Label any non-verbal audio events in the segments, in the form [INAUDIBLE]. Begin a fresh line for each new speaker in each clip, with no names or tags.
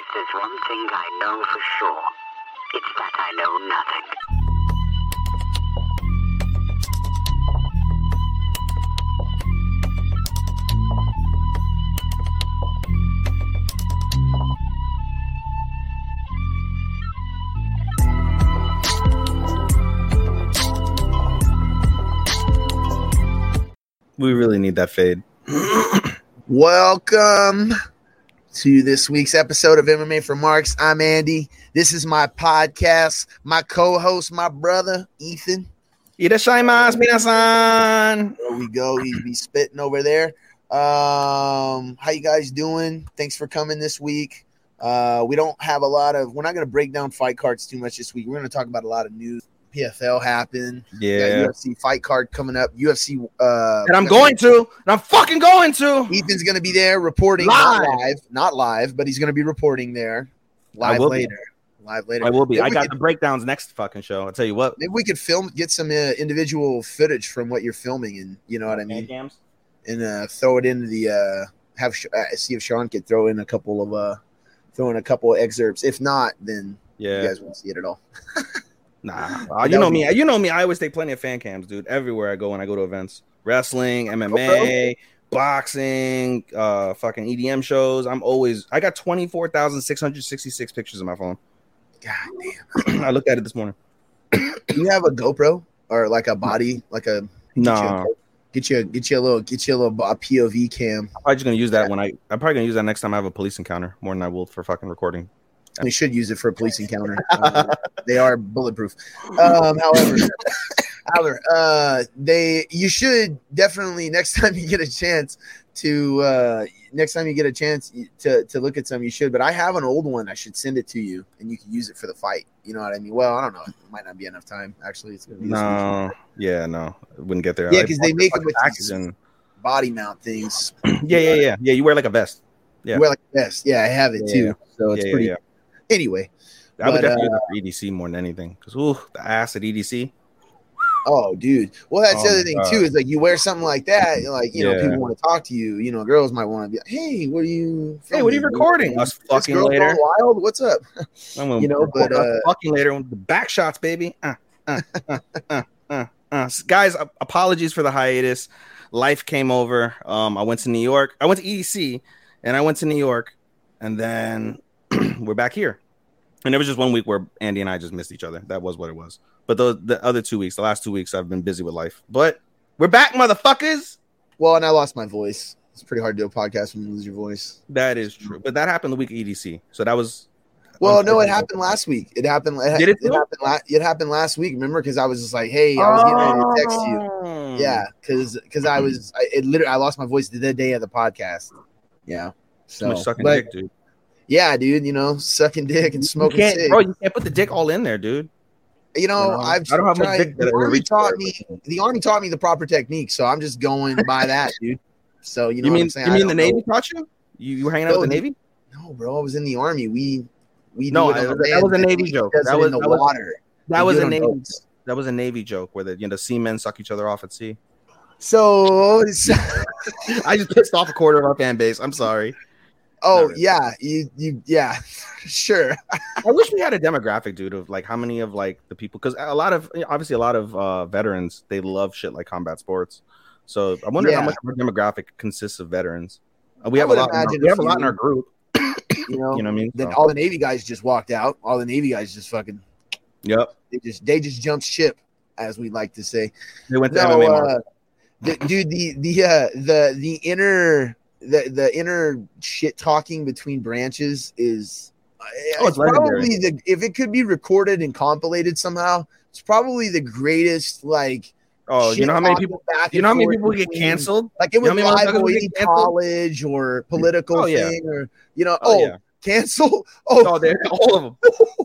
If there's one thing I know for sure, it's that I know nothing.
We really need that fade. [COUGHS]
Welcome to this week's episode of MMA for Marks. I'm Andy. This is my podcast. My co-host, my brother Ethan.
Minasan.
There we go. He's be spitting over there. Um, how you guys doing? Thanks for coming this week. Uh, we don't have a lot of. We're not going to break down fight cards too much this week. We're going to talk about a lot of news. PFL happened.
Yeah.
Got UFC fight card coming up. UFC. Uh,
And I'm going to. And I'm fucking going to.
Ethan's going to be there reporting not
Live.
live, not live, but he's going to be reporting there live
will be.
later. Live later.
I will be.
Maybe
I got
could-
the breakdowns next fucking show. I'll tell you what.
Maybe we could film, get some uh, individual footage from what you're filming, and you know what I mean,
Cams?
and uh, throw it into the uh, have uh, see if Sean could throw in a couple of uh, throw in a couple of excerpts. If not, then
Yeah.
you guys won't see it at all. [LAUGHS]
Nah. [LAUGHS] Uh, you know me. You know me. I always take plenty of fan cams, dude. Everywhere I go when I go to events. Wrestling, MMA, boxing, uh fucking EDM shows. I'm always I got 24,666 pictures on my phone.
God damn! [CLEARS THROAT]
I looked at it this morning. [CLEARS THROAT]
You have a GoPro or like a body, like a
No.
Get you, a, get you a little, get you a little bo- POV cam.
I'm probably just gonna use that when I. I'm probably gonna use that next time I have a police encounter more than I will for fucking recording.
We should use it for a police encounter. [LAUGHS] Um, they are bulletproof. Um, however, [LAUGHS] however, uh, they you should definitely next [LAUGHS] time you get a chance to uh, next time you get a chance to to look at some, you should. But I have an old one. I should send it to you, and you can use it for the fight. You know what I mean? Well, I don't know. It might not be enough time. Actually, it's gonna be.
No, yeah, no, it wouldn't get there.
Yeah,
I
'cause they make it with body mount things. [CLEARS THROAT]
Yeah, yeah, yeah, yeah. You wear like a vest. Yeah.
You wear like this. Yeah, I have it
Yeah.
too. So it's
yeah,
pretty.
Yeah,
Anyway.
I would
But,
definitely it for EDC more than anything because ooh, the ass at E EDC.
Oh, dude. Well, that's the
Oh,
other thing
God.
too. Is like you wear something like that, like you know, people want to talk to you. You know, girls might want to be like, "Hey, what are you?
Hey, what are you recording? Us fucking later.
wild. What's up? [LAUGHS] You know, but, uh,
fucking later with the back shots, baby. Uh, uh, uh, uh, uh, uh. Guys, uh, apologies for the hiatus. Life came over. Um, I went to New York. I went to EDC, and I went to New York, and then we're back here. And there was just one week where Andy and I just missed each other. That was what it was. But the, the other two weeks, the last two weeks, I've been busy with life. But we're back, motherfuckers.
Well, and I lost my voice. It's pretty hard to do a podcast when you lose your voice.
That is true. But that happened the week of EDC. So that was.
Well, no, it happened last week. It happened. It,
Did it
it happened. La- it happened last week. Remember? Because I was just like, "Hey, I was getting ready to text you."
Oh.
Yeah, because because I was. I, it literally. I lost my voice the day of the podcast. Yeah.
Too
So,
much sucking
but,
dick, dude.
Yeah, dude. You know, sucking dick and
You
smoking
can't,
cig.
bro. You can't put the dick all in there, dude.
You know,
You know,
I've
I don't have
tried.
dick
The army taught me. The army taught me the proper technique, so I'm just going by that, [LAUGHS] dude. So you know,
You
what
mean
I'm saying?
you mean the
know.
Navy taught you? You, you were hanging out with the Navy?
No, bro, I was in the army. We we
No,
do it on
I- that was a Navy joke. That was-
in the
that was-
water.
That was a Navy.
boats.
That was a Navy joke where the you know the seamen suck each other off at sea.
So, so [LAUGHS] [LAUGHS]
I just pissed off a quarter of our fan base. I'm sorry.
Oh
really.
yeah, you you yeah, [LAUGHS] sure.
I wish we had a demographic, dude, of like how many of like the people because a lot of obviously a lot of uh, veterans they love shit like combat sports. So I wonder how much of our demographic consists of veterans. Uh, we
I
have a lot. In our, we have a lot in our group.
You know, [COUGHS]
You know what I mean?
then
So,
all the Navy guys just walked out. All the Navy guys just fucking
yep.
they just they just jumped ship, as we like to say.
They went to
No,
MMA.
uh, the, dude, the the uh, the the inner the the inner shit talking between branches is
Oh,
it's probably the if it could be recorded and compilated somehow, it's probably the greatest like.
Oh, you know how many people?
back
You know how many people get canceled?
Like it
You know
was live
motherfuckers
in college or political
Oh, yeah.
thing or you know
Oh,
oh,
yeah.
cancel [LAUGHS] oh
Oh, all of them.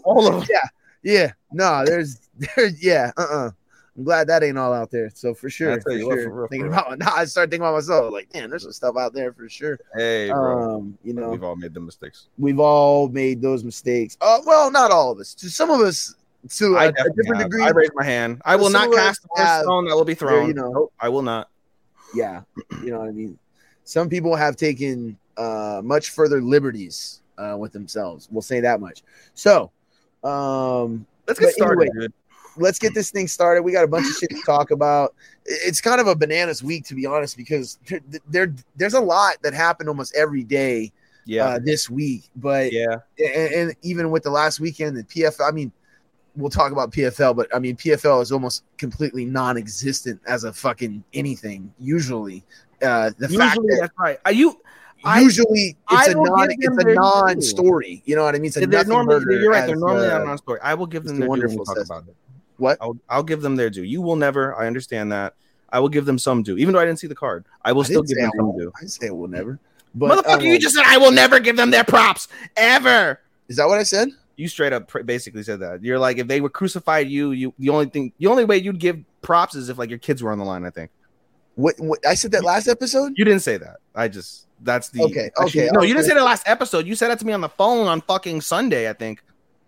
All of them. [LAUGHS]
yeah no there's [LAUGHS] there's yeah uh uh I'm glad that ain't all out there. So for sure,
tell
for
you what,
sure.
for real,
thinking
for
about [LAUGHS] now, I started thinking about myself like, man, there's some stuff out there for sure.
Hey, bro.
Um, you know,
We've all made the mistakes.
we've all made those mistakes. Uh, well, not all of us. To some of us, to
I
a, different
have.
degree.
I raise my hand. I will not cast the first stone that will be thrown.
you know.
Nope, I will not.
yeah, you know what I mean. Some people have taken uh, much further liberties uh, with themselves. We'll say that much. So, um,
Let's get started,
anyway,
dude.
Let's get this thing started. We got a bunch of shit to talk about. It's kind of a bananas week, to be honest, because there, there there's a lot that happened almost every day
Yeah,
uh, this week. But
yeah.
and, and even with the last weekend, the PFL. I mean, we'll talk about PFL, but I mean, PFL is almost completely non-existent as a fucking anything. Usually, uh, the fact that
that's right. Are you?
Usually
I
it's a non it's a
non
story. You know what I mean? It's a
they're normally you're right. They're normally
uh,
not on story. I will give them
Mr.
their due we
Wonderful
talk about it.
What?
I'll, I'll give them their due. You will never. I understand that. I will give them some due, even though I didn't see the card. I will
I
still give them
I
some due.
I say it will never. But
Motherfucker, you
um,
just said I will never give them their props ever.
is that what I said?
You straight up pr- basically said that. You're like, if they were crucified you, you the only thing, the only way you'd give props is if like your kids were on the line. I think
What, what I said that last episode?
you didn't say that. I just that's the
Okay,
actually,
okay,
No, you didn't say that last episode. You said that to me on the phone on fucking Sunday. I think.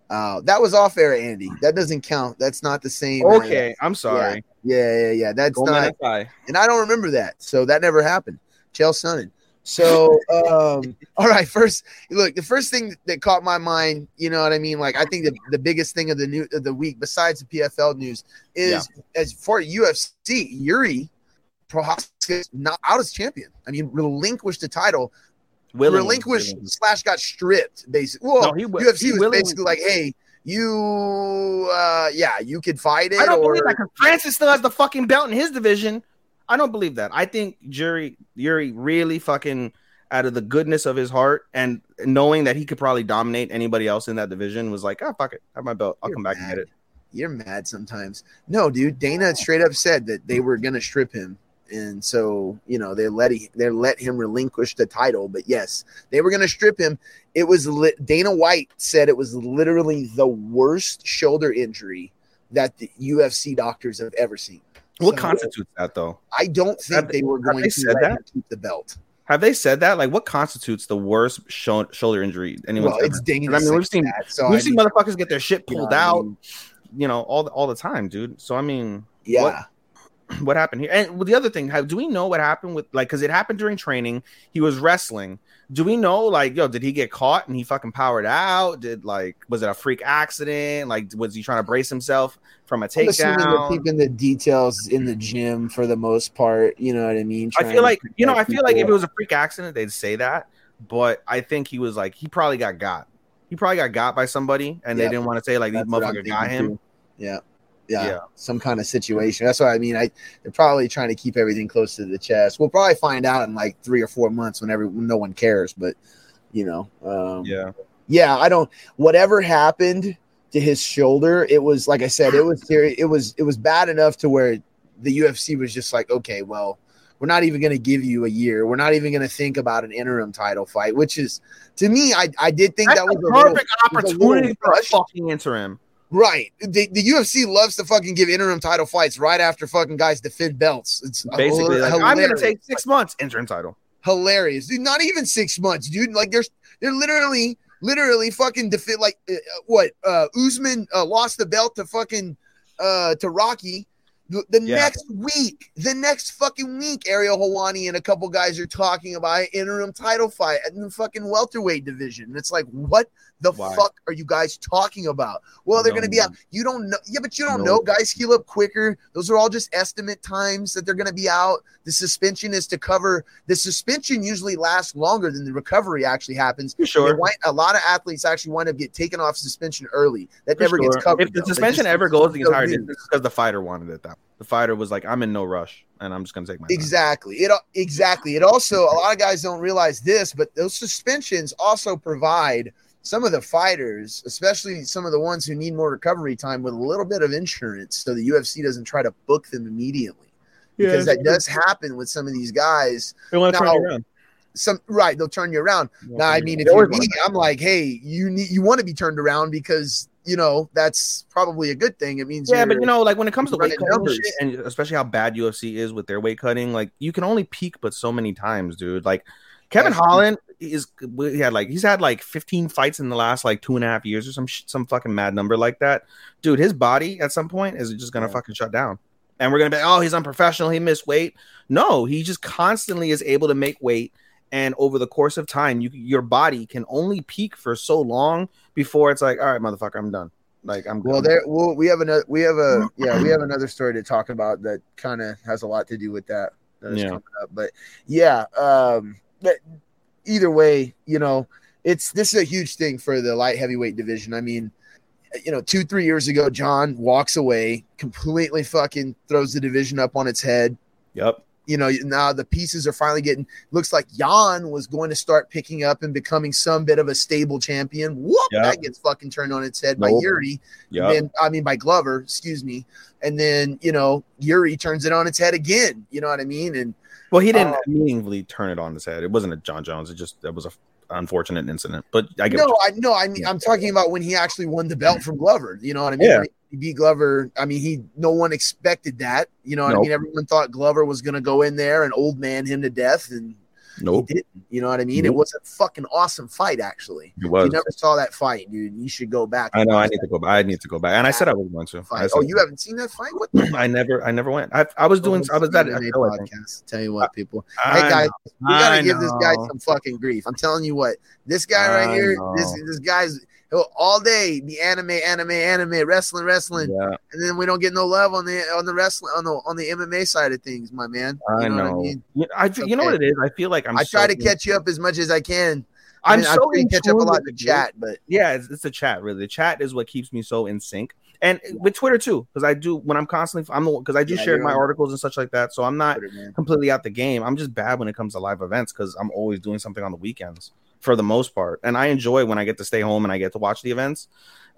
Uh, that was off air, Andy. That doesn't count. That's not the same.
Okay, I'm sorry.
yeah, yeah, yeah. That's
Go
not.
Man
and I don't remember that. So that never happened. Chael Sonnen. So, [LAUGHS] um, all right. First, look, the first thing that caught my mind, you know what I mean? Like, I think the, the biggest thing of the new of the week, besides the PFL news, is as for UFC, Yuri Prochazka not out as champion. I mean, relinquished the title,
Willingly.
relinquished
Willingly.
slash got stripped. Basically, well,
No, he
UFC
he
was
willingly-
basically like, hey. You, uh, yeah, you could fight it,
I don't
or
believe that 'cause Francis still has the fucking belt in his division. I don't believe that. I think Yuri Yuri really fucking out of the goodness of his heart and knowing that he could probably dominate anybody else in that division was like, oh fuck it, have my belt. I'll
You're
come back and get it.
you're mad sometimes. No, dude, Dana straight up said that they were gonna strip him, and so you know they let he, they let him relinquish the title. But yes, they were gonna strip him. It was li- Dana White said it was literally the worst shoulder injury that the UFC doctors have ever seen.
What
So,
constitutes that though?
I don't think
Have
they, were going
they
to
that?
keep the belt.
Have they said that? Like, what constitutes the worst sho- shoulder injury anyone's
Well, it's
ever?
Dana.
I mean, we've seen-
that, so
We've
I
seen
mean,
motherfuckers get their shit
you know
pulled
I
out,
mean?
you know, all the, all the time, dude. So I mean,
Yeah.
what- [CLEARS THROAT] what happened here? And with the other thing, how do we know what happened with like because it happened during training? He was wrestling. Do we know like yo? Did he get caught and he fucking powered out? Did like was it a freak accident? Like was he trying to brace himself from a
I'm
takedown?
keeping the details in the gym for the most part. You know what I mean?
I feel like you know I feel like if it was a freak accident they'd say that, but I think he was like he probably got got. He probably got got by somebody and
Yeah.
they didn't want to say like these
I'm
motherfucker got him.
too. Yeah. Yeah.
Yeah.
Some kind of situation. That's what I mean. I they're probably trying to keep everything close to the chest. We'll probably find out in like three or four months when every when no one cares. But you know, um,
Yeah.
yeah. I don't. Whatever happened to his shoulder, it was like I said, it was serious. It was it was bad enough to where the UFC was just like, okay, well, we're not even going to give you a year. We're not even going to think about an interim title fight, which is to me, I I did think
That's
that was
a
a little,
perfect
was a
opportunity for a fucking interim.
Right. The, the UFC loves to fucking give interim title fights right after fucking guys defend belts. It's
Basically, like, I'm gonna take six months interim title.
hilarious, dude. Not even six months, dude. Like there's they're literally literally fucking defend like uh, uh, what uh Usman uh, lost the belt to fucking uh to Rocky. The, the
Yeah.
next week, the next fucking week, Ariel Helwani and a couple guys are talking about an interim title fight in the fucking welterweight division. And it's like, what the
Why?
fuck are you guys talking about? Well, they're
No,
going to be out. You don't know. Yeah, but you don't
No.
know. Guys heal up quicker. Those are all just estimate times that they're going to be out. The suspension is to cover. The suspension usually lasts longer than the recovery actually happens.
For sure.
wind- a lot of athletes actually wind up get taken off suspension early. That
For
never gets covered.
If the
though.
Suspension
just-
ever goes the entire distance, because the fighter wanted it. That the fighter was like, "I'm in no rush, and I'm just gonna take my time."
Exactly. It exactly. It also a lot of guys don't realize this, but those suspensions also provide some of the fighters, especially some of the ones who need more recovery time, with a little bit of insurance, so the UFC doesn't try to book them immediately. Because that does happen with some of these guys.
They want to turn
Now,
it around.
Some right, they'll turn you around. Now, I mean, if
They
you're me, I'm like, hey, you need you want to be turned around because you know that's probably a good thing. It means
Yeah, but
you're-
you know, like when it comes to weight cutting and,
numbers.
shit, and especially how bad UFC is with their weight cutting, like you can only peak but so many times, dude. Like Kevin Holland is he had like he's had like 15 fights in the last like two and a half years or some sh- some fucking mad number like that, dude. His body at some point is just gonna
Yeah.
fucking shut down, and we're gonna be oh he's unprofessional, he missed weight. No, he just constantly is able to make weight and over the course of time, you your body can only peak for so long before it's like, all right, motherfucker, I'm done. Like I'm
Well, there. Well, we have another. We have a. [CLEARS THROAT] Yeah, we have another story to talk about that kind of has a lot to do with that. That is
Yeah.
coming up. But yeah. Um. But either way, you know, it's this is a huge thing for the light heavyweight division. I mean, you know, two three years ago, Jon walks away, completely fucking throws the division up on its head.
Yep.
you know, now the pieces are finally getting. Looks like Jan was going to start picking up and becoming some bit of a stable champion. Whoop!
Yeah.
That gets fucking turned on its head by. Yuri.
Yep.
Then I mean by Glover, excuse me. And then you know Yuri turns it on its head again. You know what I mean? And
Well, he didn't
Uh,
meaningfully turn it on his head. It wasn't a Jon Jones. It just that was a unfortunate incident. But I get
no, I no, I mean I'm talking about when he actually won the belt from Glover. You know what I mean?
Yeah.
He beat Glover. I mean, he no one expected that. You know what I mean? Everyone thought Glover was going to go in there and old man him to death, and
nope.
he didn't. You know what I mean? It was a fucking awesome fight, actually.
It was.
you never saw that fight, dude, you should go back.
I know. I need to go back. I need to go back. And I said I was going to.
Fight. Oh, you haven't seen that fight? What the [CLEARS THROAT]
I never. I never went. I, I was oh, doing. I was at a
MMA
show, I think.
podcast. Tell you what, people.
I
Hey guys,
know.
we gotta
I
give this guy some fucking grief. I'm telling you what, this guy right here,
know.
this this guy's he'll all day be anime, anime, anime, wrestling, wrestling,
Yeah,
and then we don't get no love on the on the wrestling on the on the MMA side of things, my man. You
I
know,
know.
what I mean?
You, I, feel- you know what it is. I feel like I'm.
i try to catch you up as much as I can. I
I'm
mean,
so
I catch up a lot in the
the
chat, but
yeah it's, it's the chat really the chat is what keeps me so in sync and with twitter too because i do when i'm constantly i'm the because i do
Yeah,
share my
on-
articles and such like that so i'm not
Twitter,
completely out the game i'm just bad when it comes to live events because i'm always doing something on the weekends for the most part. And i enjoy when i get to stay home and i get to watch the events.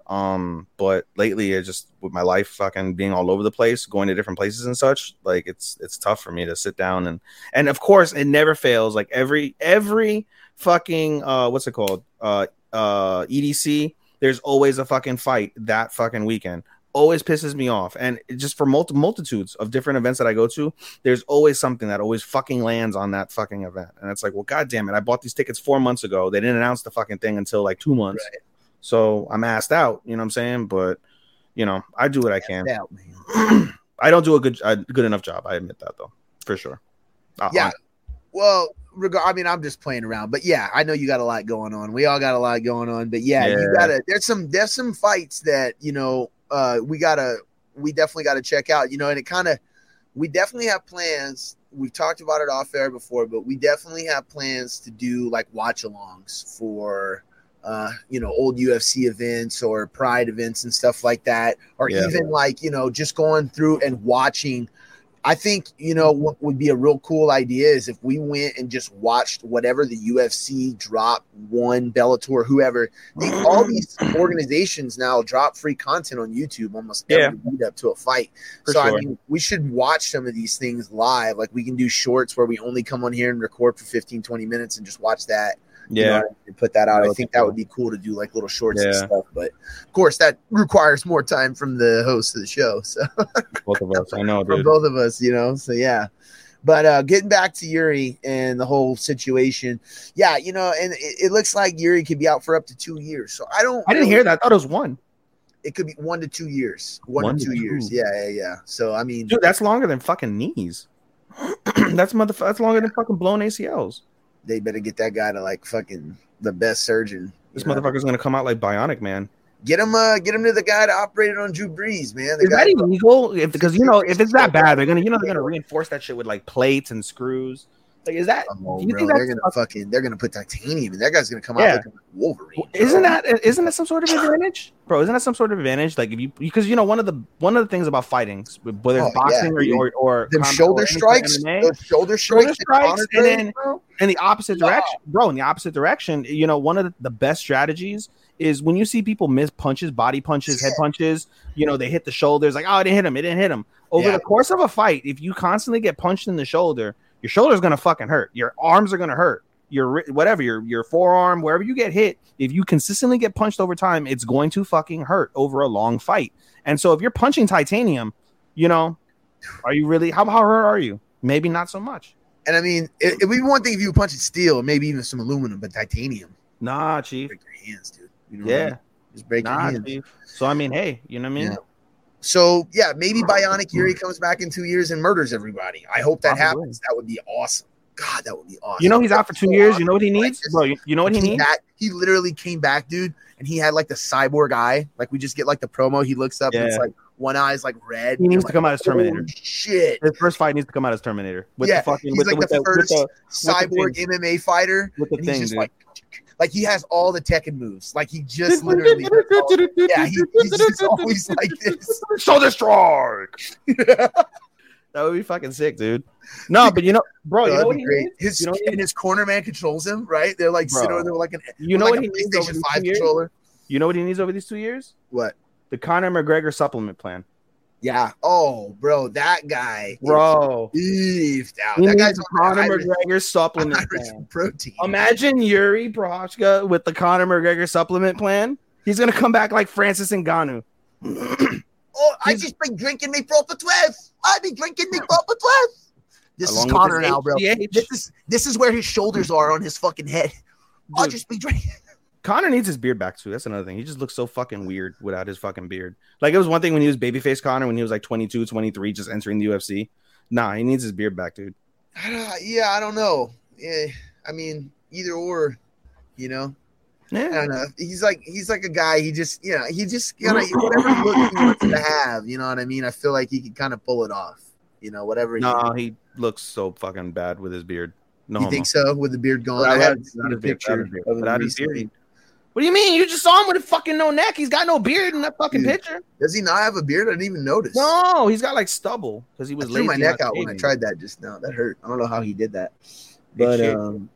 Um but lately it just with my life fucking being all over the place going to different places and such like it's it's tough for me to sit down and and of course it never fails. Like every every fucking uh what's it called? Uh uh edc there's always a fucking fight that fucking weekend always pisses me off. And just for multi- multitudes of different events that i go to there's always something that always fucking lands on that fucking event. And it's like well god damn it. I bought these tickets four months ago. They didn't announce the fucking thing until like two months. So i'm asked out. You know what i'm saying? But you know i do what i can.
Yeah, [CLEARS THROAT]
i don't do a good a good enough job. I admit that though for sure. Uh,
Yeah. Well, reg- I mean, I'm just playing around, but yeah, I know you got a lot going on. We all got a lot going on, but yeah, you gotta. There's some there's some fights that you know uh we gotta we definitely got to check out. You know, and it kind of we definitely have plans. We've talked about it off air before, but we definitely have plans to do like watch alongs for uh you know old UFC events or pride events and stuff like that or
Yeah.
even like you know just going through and watching I think you know what would be a real cool idea is if we went and just watched whatever the UFC drop one Bellator whoever they, all these organizations now drop free content on YouTube almost every
Yeah.
lead up to a fight.
For
so I mean, we should watch some of these things live. Like we can do shorts where we only come on here and record for 15, 20 minutes and just watch that. You know,
yeah
and put that out.
That
I think
be
that would be cool to do like little shorts and stuff. But of course, that requires more time from the host of the show. [LAUGHS] So
both of us i know
from both of us, you know. So yeah. But uh getting back to Yuri and the whole situation, yeah, you know, and it, it looks like Yuri could be out for up to two years. So I don't
i didn't hear that i thought it was one
It could be one to two years. One,
One
to
to
two,
two.
years. Yeah, yeah, yeah. So I mean,
dude that's longer than fucking knees [CLEARS THROAT] that's mother that's longer than fucking blown acls
they better get that guy to like fucking the best surgeon.
this
you know?
motherfucker's gonna come out like bionic man
Get him, uh, get him to the guy that operated on Drew Brees, man. The
Is
guy,
that illegal? If because you know if it's that bad, they're gonna you know they're gonna reinforce that shit with like plates and screws. Like is that?
Oh,
you
bro,
think
they're gonna fucking they're gonna put titanium and that guy's gonna come out
Yeah.
looking like Wolverine. bro.
Isn't that isn't that some sort of advantage, bro? Isn't that some sort of advantage? Like if you because you know one of the one of the things about fighting, whether it's
Oh,
boxing
dude.
or or, or
them shoulder
or
strikes?
MMA,
Those shoulder strikes, that
strikes,
Conor
and then-
bro?
In the opposite
Wow.
direction, bro. In the opposite direction, you know, one of the, the best strategies is when you see people miss punches, body punches, head punches. You know, they hit the shoulders, like, oh, it didn't hit him, it didn't hit him. Over
Yeah.
the course of a fight, if you constantly get punched in the shoulder, your shoulder's gonna fucking hurt. Your arms are gonna hurt. Your whatever, your your forearm, wherever you get hit, if you consistently get punched over time, it's going to fucking hurt over a long fight. And so, if you're punching titanium, you know, are you really how how hurt are you? Maybe not so much.
And I mean, it, it would be one thing if you were punching steel, maybe even some aluminum, but titanium,
Nah, chief.
break your hands, dude. You know what I
Yeah.
mean? just break your hands.
Chief. So I mean, hey, you know what I mean?
Yeah. So yeah, maybe Bionic Yuri comes back in two years and murders everybody. I hope that
Probably.
happens. That would be awesome. God, that would be awesome.
You know he's out for two
So
years. You know what he needs,
Like
bro. You, you know what he needs?
back- he literally came back, dude, and he had like the cyborg eye. Like we just get like the promo. He looks up and it's like one eye is like red.
He needs to
like,
come out as Terminator.
"Holy Shit.
His first fight needs to come out as Terminator with
Yeah,
the fucking
he's
with,
like
the, with,
the
the, with
first
the
Cyborg
thing.
MMA fighter.
with the
And
thing,
he's just
dude.
like like he has all the Tekken moves. Like he just literally all- Yeah, he, he's just [LAUGHS] always like this.
shoulder strike. [LAUGHS] That would be fucking sick, dude. No, but you know, bro, you know what he
great.
needs?
His
You know
and his corner man controls him, right? They're like sitting
Bro.
over there like an
You know
like
what he needs over these
5
two years?
controller.
You know what he needs over these two years?
What?
The Conor McGregor supplement plan,
Yeah. Oh, bro, that guy.
bro.
Beefed out.
He
That guy's on
Conor
Irish,
McGregor supplement
Irish
plan.
protein.
Imagine Yuri Prochazka with the Conor McGregor supplement plan. He's gonna come back like Francis Ngannou. [CLEARS THROAT]
Oh, I just been drinking me proper 12. I be drinking me proper 12. This
Along
is
with Conor
now, bro. This is this is where his shoulders are on his fucking head. I'll just be drinking.
Conor needs his beard back too. That's another thing. He just looks so fucking weird without his fucking beard. Like it was one thing when he was babyface Conor when he was like 22, 23, just entering the UFC. Nah, he needs his beard back, dude.
Uh, [SIGHS] yeah, I don't know. Yeah, I mean, either or, you know. I
Yeah.
don't know. He's like he's like a guy. He just you know he just kind of whatever look he wants to have. You know what I mean? I feel like he can kind of pull it off. You know, whatever. he-
No, he looks so fucking bad with his beard. No,
you
homo.
think so? With the beard gone,
Without
I haven't seen a picture
beard,
of him
without his beard.
recently.
What do you mean? You just saw him with a fucking no neck. He's got no beard in that fucking
Dude,
picture.
Does he not have a beard? I didn't even notice.
No, he's got like stubble because he was.
I
was
threw my neck
not
out when I tried that just now. That hurt. I don't know how he did that. But um,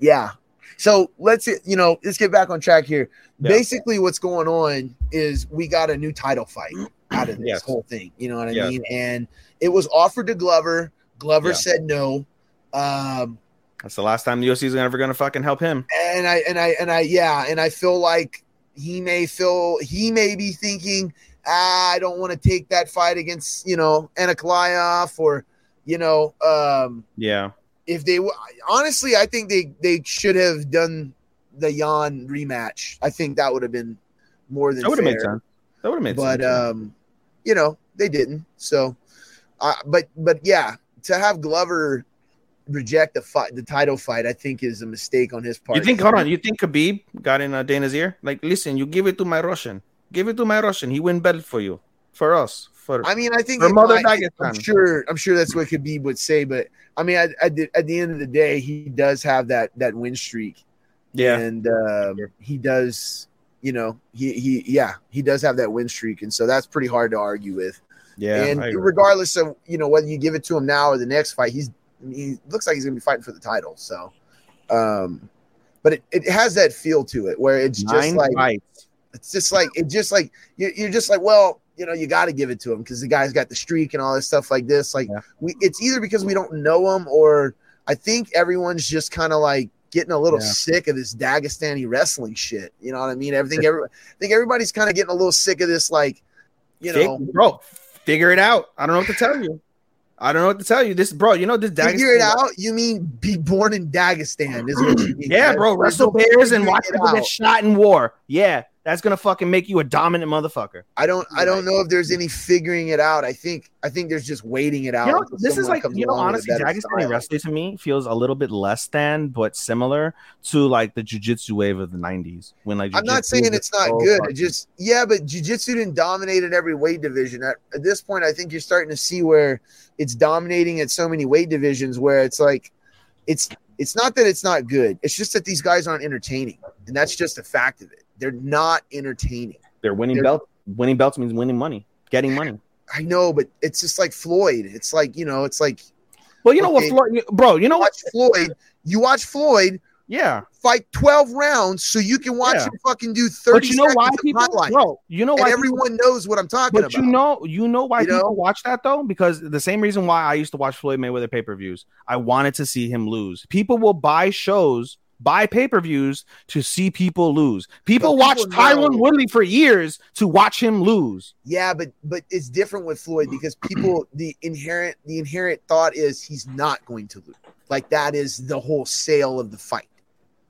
yeah. So let's you know let's get back on track here.
Yeah.
Basically, what's going on is we got a new title fight out of this
Yes.
whole thing. You know what I
Yes.
mean? And it was offered to Glover. Glover
Yeah.
said no. Um,
That's the last time the UFC is ever gonna fucking help him.
and I and I and I yeah, and I feel like he may feel he may be thinking, ah, I don't want to take that fight against you know Ankalaev or you know um
Yeah.
If they honestly, I think they they should have done the Jan rematch. I think that would have been more than
That would have made sense. That would have made
But
sense.
um, you know, they didn't. So, uh, but but yeah, to have Glover reject the fight, the title fight, I think is a mistake on his part.
you think? Hold on. You think Khabib got in uh, Dana's ear? Like, listen, you give it to my Russian. Give it to my Russian. He win belt for you, for us, for
I mean, I think
For
it
Mother
might-
Dagestan.
I'm sure. I'm sure that's what Khabib would say. But I mean, at, at, the, at the end of the day, he does have that that win streak.
yeah.
and um, he does you know he he yeah he does have that win streak and so that's pretty hard to argue with
Yeah.
and regardless of you know whether you give it to him now or the next fight he's he looks like he's gonna be fighting for the title so um but it, it has that feel to it where it's just like
fights.
it's just like it just like you're, you're just like well you know you got to give it to him because the guy's got the streak and all this stuff like this like
Yeah.
we it's either because we don't know him or i think everyone's just kind of like getting a little
Yeah.
sick of this dagestani wrestling shit you know what i mean everything every, i think everybody's kind of getting a little sick of this like you
Fig-
know
bro, figure it out. I don't know what to tell you. I don't know what to tell you. This, bro, you know this.
figure it out you mean be born in dagestan is what you [CLEARS THROAT] mean
Yeah, bro. Wrestle bears and watch people
out.
get shot in war. Yeah, that's gonna fucking make you a dominant motherfucker.
I don't I don't know if there's any figuring it out. I think I think there's just waiting it out.
You know, this is like
comes
you know,
along with a
honestly,
better
Dagestani
style.
wrestling to me feels a little bit less than, but similar to like the jujitsu wave of the '90s when like
I'm not saying it's not
so
good. It just yeah, but jujitsu didn't dominate in every weight division. At, at this point, I think you're starting to see where it's dominating at so many weight divisions where it's like it's it's not that it's not good. It's just that these guys aren't entertaining, and that's just a fact of it. They're not entertaining.
they're winning
they're-
belts. Winning belts means winning money, getting money.
I know, but it's just like Floyd. It's like you know, it's like
Well, you know
Okay.
what, Floyd, bro? You know what?
watch Floyd. You watch Floyd
Yeah,
fight 12 rounds so you can watch
Yeah.
him fucking do 30
but you know why
seconds of
people,
highlights.
bro? You know
and
why? people-
everyone knows what I'm talking
But
about.
But you know, you know why
You know?
people watch that though? Because the same reason why I used to watch Floyd Mayweather pay per views. I wanted to see him lose. People will buy shows, buy pay per views to see people lose. People watch Tyron Woodley for years to watch him lose.
Yeah, but but it's different with Floyd because people [CLEARS THROAT] the inherent the inherent thought is he's not going to lose. Like that is the whole sale of the fight.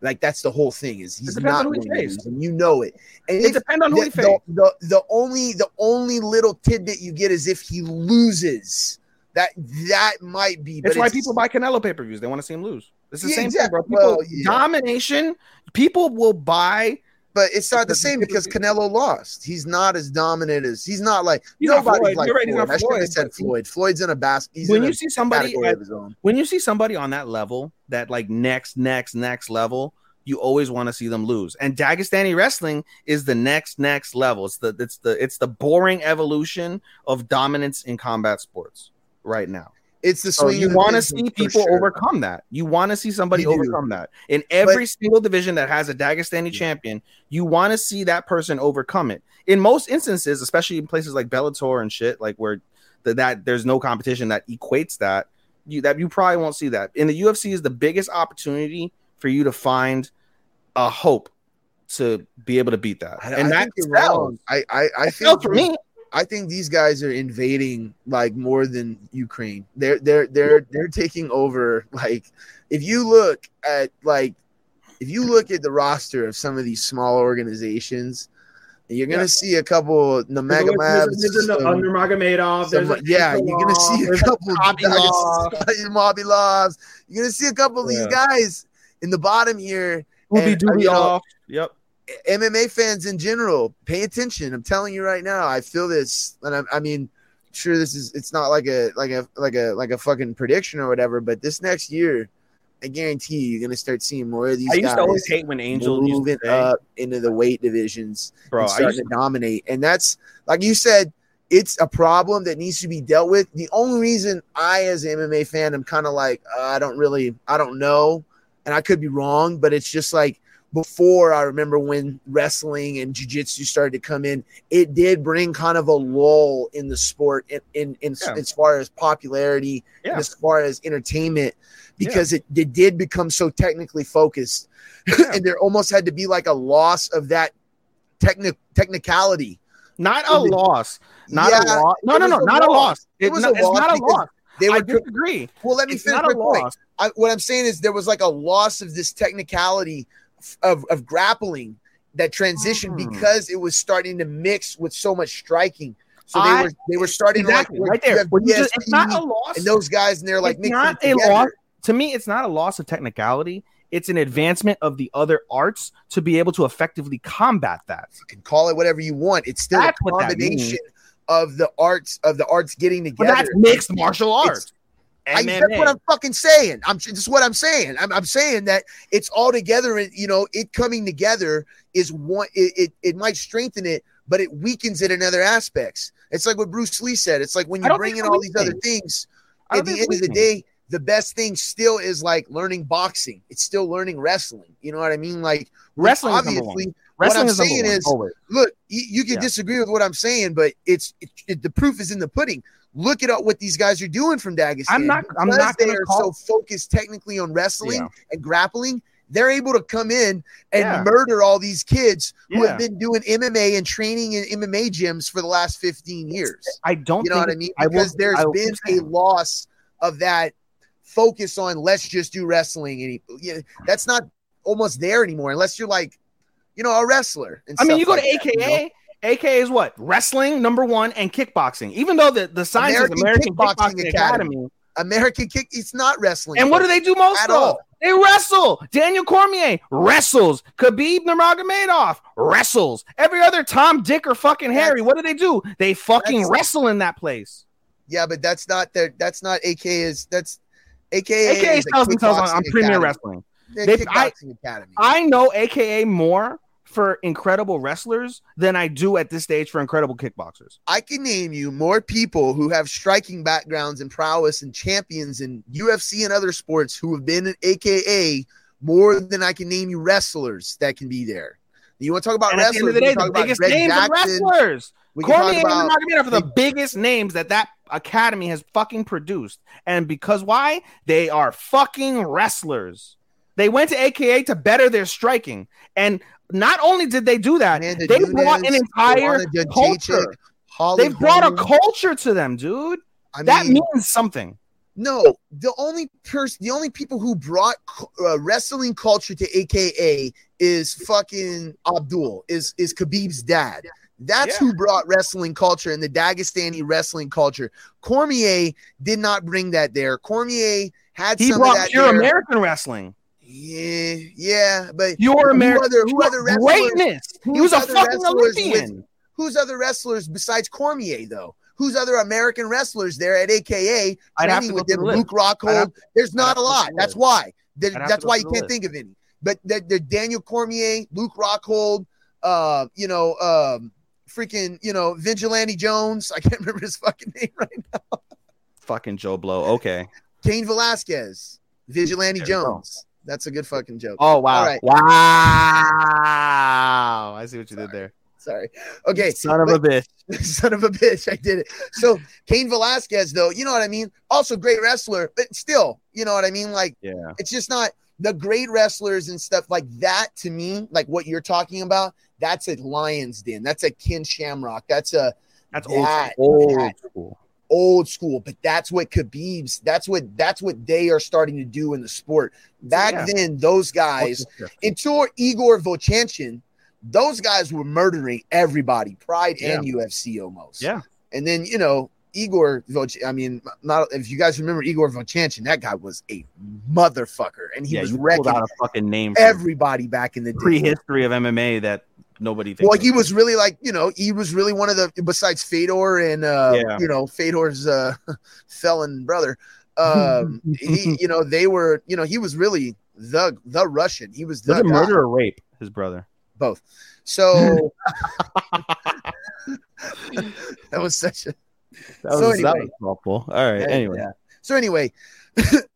Like that's the whole thing is he's not going to lose, and you know it. And
It depends on who he
the, the, the the only the only little tidbit you get is if he loses. That that might be.
That's why people buy Canelo pay per views. They want to see him lose. It's the
Yeah,
same
exactly.
thing, bro. People,
Well, yeah.
Domination. People will buy.
But it's not the same because Canelo lost. He's not as dominant as he's not like
He's not
nobody's like
You're right, he's
Floyd.
not
I shouldn't have
Floyd,
said Floyd. Floyd's in a basket. He's
when you see somebody, at,
of his own.
when you see somebody on that level, that like next, next, next level, you always want to see them lose. And Dagestani wrestling is the next, next level. It's the it's the it's the boring evolution of dominance in combat sports right now.
It's the
So you want to see people
sure.
overcome that. You want to see somebody overcome that. In every single division that has a Dagestani champion, you want to see that person overcome it. In most instances, especially in places like Bellator and shit, like where the, that there's no competition that equates that, you that you probably won't see that. In the UFC is the biggest opportunity for you to find a hope to be able to beat that. And
I
that sells.
wrong. I I, I think
for me.
I think these guys are invading like more than Ukraine. They're they're they're they're taking over. Like if you look at like if you look at the roster of some of these small organizations, you're gonna
Yeah.
see a couple
There's,
Nurmagomedovs,
there's an
some-
under Magomedov. There's
some-
a
yeah, you're gonna see a
there's
couple. [LAUGHS] Mobilovs. You're gonna see a couple of these
Yeah.
guys in the bottom here. Uh,
Dubi off. Yep.
MMA fans in general, pay attention. I'm telling you right now, I feel this, and I, I mean, sure, this is it's not like a like a like a like a fucking prediction or whatever, but this next year, I guarantee you, you're gonna start seeing more of these
I used
guys
to always hate when Angel used
moving
to
up into the weight divisions
bro.
starting
used
to dominate, and that's like you said. It's a problem that needs to be dealt with. The only reason I, as an MMA fan, I'm kind of like uh, I don't really, I don't know, and I could be wrong, but it's just like before I remember when wrestling and jiu-jitsu started to come in, it did bring kind of a lull in the sport in, in, in
Yeah.
as far as popularity
Yeah.
as far as entertainment because it, it did become so technically focused [LAUGHS]
Yeah.
and there almost had to be like a loss of that techni- technicality.
not a loss. Not
Yeah,
a loss. No, no, no, not a
loss. It was a
it's
loss
not a loss.
They
I
were
disagree.
well. Let me
It's
finish my point. I, what I'm saying is there was like a loss of this technicality of, of grappling that transition
Hmm.
because it was starting to mix with so much striking. So
I-
they were they were starting
Exactly,
to like
right there. you just- it's not a loss.
and those guys and they're like
not a
together.
loss. To me, it's not a loss of technicality. It's an advancement of the other arts to be able to effectively combat that.
You can call it whatever you want. It's still
That's
a combination of the arts of the arts getting
But
together.
that's mixed martial arts.
I, that's what I'm fucking saying. I'm is what I'm saying. I'm, I'm saying that it's all together, and you know, it coming together is one. It, it it might strengthen it, but it weakens it in other aspects. It's like what Bruce Lee said. It's like when you bring in all these other things. At the end of the day, the best thing still is like learning boxing. It's still learning wrestling. You know what I mean? Like
Wrestling
obviously,
one.
what I'm
is
saying is- look, you, you can
Yeah.
disagree with what I'm saying, but it's it, it- the proof is in the pudding. Look at what these guys are doing from Dagestan.
I'm not- I'm
Because
not
They are
call-
so focused technically on wrestling
Yeah.
and grappling. They're able to come in and
Yeah.
murder all these kids who
Yeah.
have been doing MMA and training in MMA gyms for the last 15 years.
I don't
You know
think
what I mean?
I will-
Because there's
I will
been a loss of that focus on let's just do wrestling. And yeah, that's not almost there anymore unless you're like, you know, a wrestler. and
I mean, you go
like
to
that, you know?
AKA. AKA is what? Wrestling number one and kickboxing. Even though the, the sign says
American
American
Kickboxing
Kickboxing,
Academy.
Academy.
American kick. It's not wrestling.
And what do they do most
At
of?
all.
They wrestle. Daniel Cormier wrestles. Khabib Nurmagomedov wrestles. Every other Tom, Dick, or fucking Harry, what do they do? They fucking wrestle in that place.
Yeah, but that's not their. That's not AKA's. That's AKA.
AKA tells themselves on, on Premier. Wrestling.
They're
I-
kickboxing academy.
I know AKA more for incredible wrestlers than I do at this stage for incredible kickboxers.
I can name you more people who have striking backgrounds and prowess and champions in UFC and other sports who have been in AKA more than I can name you wrestlers that can be there. You want to talk about
And at the end
wrestlers?
of the day, the biggest names of wrestlers.
We
Cormier and
about
Nurmagomedov are the biggest names that that academy has fucking produced. And because why? They are fucking wrestlers. They went to AKA to better their striking. And not only did they do that,
Amanda
they
Nunes,
brought an entire culture. They brought a culture to them, dude.
I
That
mean,
means something.
No, the only person, the only people who brought uh, wrestling culture to AKA is fucking Abdul, is is Khabib's dad. That's
Yeah.
who brought wrestling culture and the Dagestani wrestling culture. Cormier did not bring that there. Cormier had
He brought
that
pure
there.
American wrestling.
Yeah, yeah, but you're
American.
other who other wrestlers?
greatness. He
who's
was a
other
fucking
wrestlers
Olympian.
Who's other wrestlers besides Cormier though? Who's other American wrestlers there at AKA
I'd
training with them? Luke Rockhold.
Have-
There's not a lot. That's
list.
why. There- that's why you can't
list.
think of any. But the, the Daniel Cormier, Luke Rockhold, uh, you know, um, freaking, you know, Vigilante Jones. I can't [LAUGHS] remember his fucking name right now.
Fucking Joe Blow. Okay.
Cain Velasquez, Vigilante
There you go.
Jones. That's a good fucking joke.
Oh wow.
Right.
Wow. I see what you did there.
Sorry. Okay.
Son of a bitch. [LAUGHS]
Son of a bitch, I did it. So Cain Velasquez, though, you know what I mean? Also great wrestler, but still, you know what I mean? Like
Yeah.
it's just not the great wrestlers and stuff like that to me, like what you're talking about, that's a Lions Den. That's a Ken Shamrock. That's a
That's old
That-.
Old
that-
school.
Old school, but that's what Khabib's, that's what that's what they are starting to do in the sport. Back
Yeah.
then, those guys until Igor Vovchanchyn, those guys were murdering everybody, Pride and UFC almost.
Yeah.
And then you know Igor Voch. I mean, not if you guys remember Igor Vovchanchyn, that guy was a motherfucker, and he
yeah,
was wrecking
out a fucking name
everybody back in the day.
prehistory of MMA that nobody thinks.
Well, he was really like you know he was really one of the besides Fedor and uh,
Yeah.
you know Fedor's uh, [LAUGHS] felon brother. Um, he [LAUGHS] you know they were you know he was really the the Russian. He was the
was it murder or rape? His brother.
both. So [LAUGHS] that was such a
That
So
was, that was helpful. All right. Anyway,
Yeah. So anyway,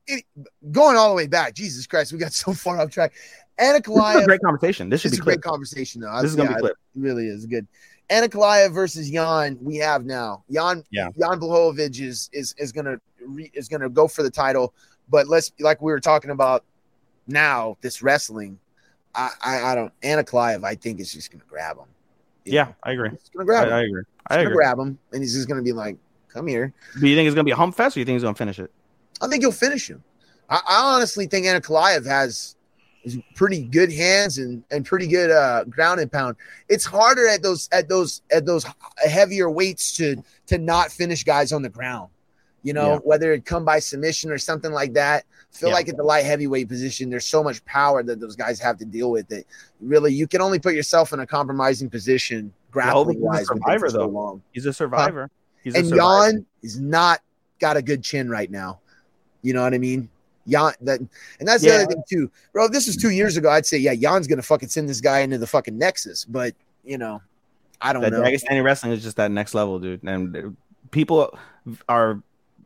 it- going all the way back, Jesus Christ, we got so far off track. Anna
this is a great conversation. This should
this is
be
a great conversation though.
This is gonna be clipped.
It really is good. Ankalaev versus Jan, we have now. Jan,
Yeah.
Jan Blachowicz is is is gonna re, is gonna go for the title. But let's like we were talking about now, this wrestling. I I, I don't Ankalaev, I think is just gonna grab him.
Yeah,
know,
I agree.
he's gonna
I,
grab him.
I agree.
He's
I
gonna
agree.
grab him, and he's just gonna be like, "Come here."
Do you think it's gonna be a hump fest, or you think he's gonna finish it?
I think he'll finish him. I, I honestly think Anna Ankalaev has pretty good hands and and pretty good uh, ground and pound. It's harder at those at those at those heavier weights to to not finish guys on the ground. You know,
Yeah.
whether it come by submission or something like that. I feel
Yeah.
like at the light heavyweight position, there's so much power that those guys have to deal with that really you can only put yourself in a compromising position grappling
he's a
wise
survivor,
so
though.
long.
He's a survivor. He's a
And
survivor.
Jan is not got a good chin right now. You know what I mean? Jan that and that's the other thing too. Bro, if this was two years ago, I'd say, yeah, Jan's gonna fucking send this guy into the fucking Nexus. But you know, I don't
that
know.
Dagestani wrestling is just that next level, dude. And people are,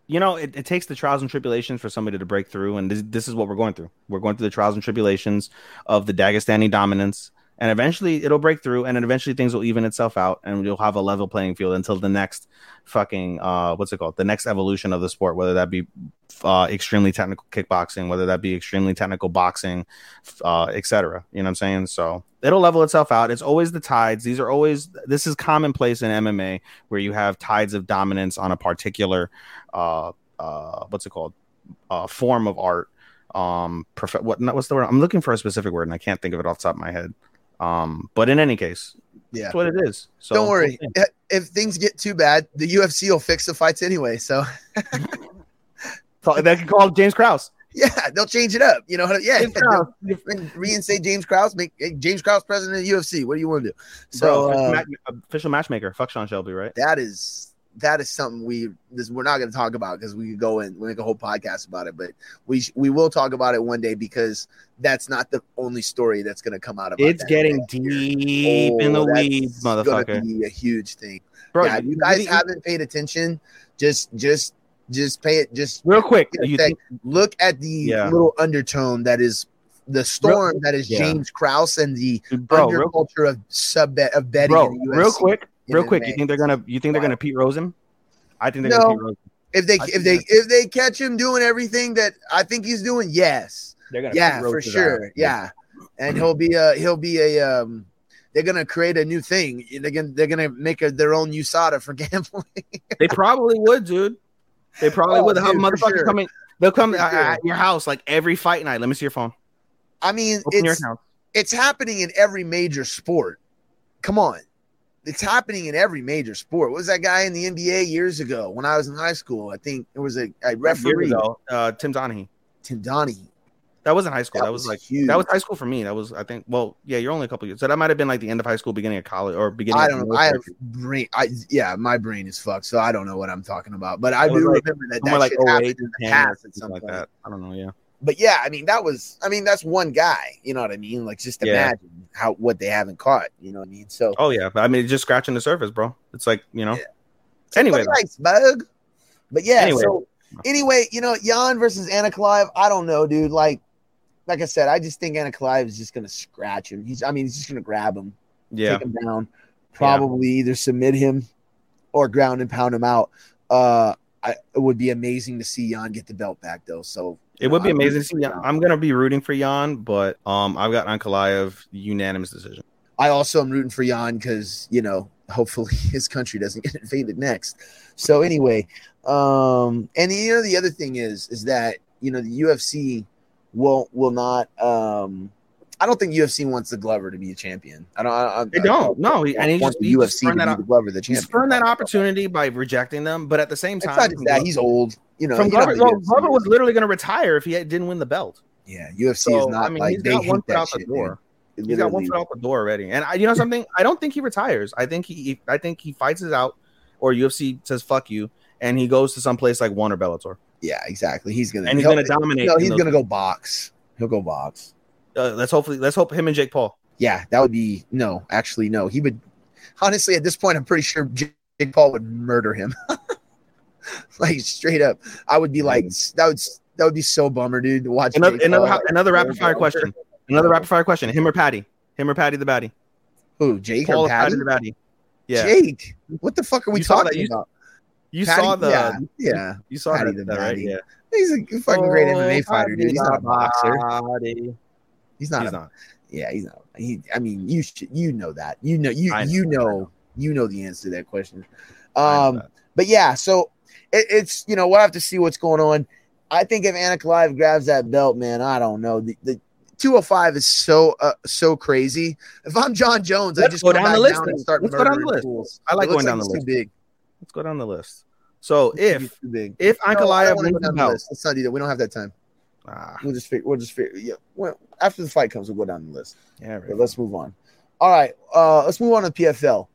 you know, it, it takes the trials and tribulations for somebody to break through, and this, this is what we're going through. We're going through the trials and tribulations of the Dagestani dominance, and eventually it'll break through, and then eventually things will even itself out, and you'll have a level playing field until the next fucking uh, what's it called? The next evolution of the sport, whether that be uh, extremely technical kickboxing, whether that be extremely technical boxing, uh, etc. You know what I'm saying? So it'll level itself out. It's always the tides. These are always this is commonplace in MMA where you have tides of dominance on a particular uh uh what's it called uh form of art. Um, prof- what what's the word? I'm looking for a specific word and I can't think of it off the top of my head. Um, but in any case,
Yeah.
that's what it is. So
don't worry. If things get too bad, the UFC will fix the fights anyway. So [LAUGHS]
they can call James Krause.
yeah, they'll change it up. You know, yeah.
James [LAUGHS]
Reinstate James Krause, make James Krause president of the UFC. What do you want to do?
So
So uh,
official matchmaker. Fuck Sean Shelby, right?
that is that is something we this we're not going to talk about because we could go and make a whole podcast about it but we sh- we will talk about it one day because that's not the only story that's going to come out of it.
It's getting deep in the oh, weeds, motherfucker.
be a huge thing
Bro,
yeah, you guys
really-
haven't paid attention just just just pay it just
real quick. You think,
look at the
Yeah.
little undertone that is the storm that is
yeah.
James Krause and the
bro, real,
of sub bet of betting
bro,
in the UFC.
real quick, real quick. You think they're gonna? You think they're gonna Pete Rose him? I think they're
No.
gonna Pete Rose. him.
If they
I
if they if they catch him doing everything that I think he's doing, yes,
They're gonna
yeah, for sure,
ass.
yeah, and he'll be a he'll be a um. They're gonna create a new thing. They're gonna they're gonna make a, their own USADA for [LAUGHS] gambling.
They probably would, dude. They probably
Oh,
would. Have
dude, for
motherfuckers
sure.
coming. They'll come at,
sure.
at your house like every fight night. Let me see your phone.
I mean,
Open
it's
account.
it's happening in every major sport. Come on, it's happening in every major sport. What was that guy in the NBA years ago when I was in high school? I think it was a, a referee,
ago, uh, Tim Donaghy.
Tim Donaghy.
That wasn't high school.
That
That, was,
was
like
huge.
that was high school for me. That was I think. Well, yeah, you're only a couple years. So that might have been like the end of high school, beginning of college, or beginning.
I don't know. I have brain. I yeah, my brain is fucked, so I don't know what I'm talking about. But I do
like
remember that that
like
happened
08,
in the past at
something
some
like
point.
that. I don't know. Yeah.
But yeah, I mean that was. I mean that's one guy. You know what I mean? Like just
Yeah.
imagine how what they haven't caught. You know what I mean? So
Oh yeah, but I mean, it's just scratching the surface, bro. It's like you know.
Yeah.
Anyway,
nice bug. But yeah,
Anyway.
so anyway, you know, Jan versus Ankalaev, I don't know, dude. Like, like I said, I just think Ankalaev is just gonna scratch him. He's, I mean, he's just gonna grab him,
yeah,
take him down, probably either submit him or ground and pound him out. Uh, I, it would be amazing to see Jan get the belt back, though. So
it would be
I'm
amazing. To see. Jan. I'm gonna be rooting for Jan, but um, I've got Ankalaev unanimous decision.
I also am rooting for Jan because you know, hopefully [LAUGHS] his country doesn't get [LAUGHS] invaded next. So anyway, um, and you know the other thing is is that you know the UFC will will not. Um, I don't think UFC wants the Glover to be a champion. I don't. I, I,
They don't. No, he- and he just,
the
he
UFC
spurned
to
that
be the Glover the
he
champion.
spurned that opportunity by rejecting them, but at the same time,
that he's old. You know, you
Glover, well, Glover was literally going to retire if he didn't win the belt.
yeah. UFC
So
is not
I mean,
like
he's
they
got one foot
that
out the
shit,
door.
dude.
He's got one foot out the door already. And I, you know something? I don't think he retires. I think he, I think he fights it out, or UFC says "fuck you," and he goes to some place like One or Bellator,
Yeah, exactly. He's gonna.
and he's going to dominate.
No,
in
he's gonna go box. He'll go box.
Uh, let's hopefully let's hope him and Jake Paul.
Yeah, that would be no. Actually, no. He would. Honestly, at this point, I'm pretty sure Jake Paul would murder him. [LAUGHS] like straight up, I would be like, that would that would be so bummer, dude. To watch
Another
Jake
another
Paul.
another rapid fire question. Another rapid fire question. Him or Patty? Him or Patty the baddie?
Who Jake
Paul
or
or Patty
Patty?
the baddie? Yeah,
Jake. What the fuck are we
You saw that-
talking
you-
about?
you
Patty-
saw the
yeah, yeah.
you saw
Patty
that,
the
that, right?
baddie.
Yeah,
He's a fucking great
Oh,
MMA fighter, dude. He's not a boxer.
Patty.
He's not.
He's
a,
not.
Yeah, he's not. He. I mean, you should. You know that. You know. You.
Know,
you know. You know the answer to that question. Um.
that.
But yeah, so it, it's you know we'll have to see what's going on. I think if Ankalaev grabs that belt, man, I don't know. The, the 205 is so uh, so crazy. If I'm Jon Jones, I
Let's
just
go down
down
the list
and start
Let's go down the list. I like going down
it's
the
Too
list.
big.
Let's go down the list. So if
too
if
No, I wanna go
wins the
down
belt.
Let's not do that. We don't have that time.
Ah,
We'll just figure. We'll just figure. Yeah. Well, after the fight comes, we'll go down the list.
yeah,
But let's move on. All right, uh, let's move on to PFL.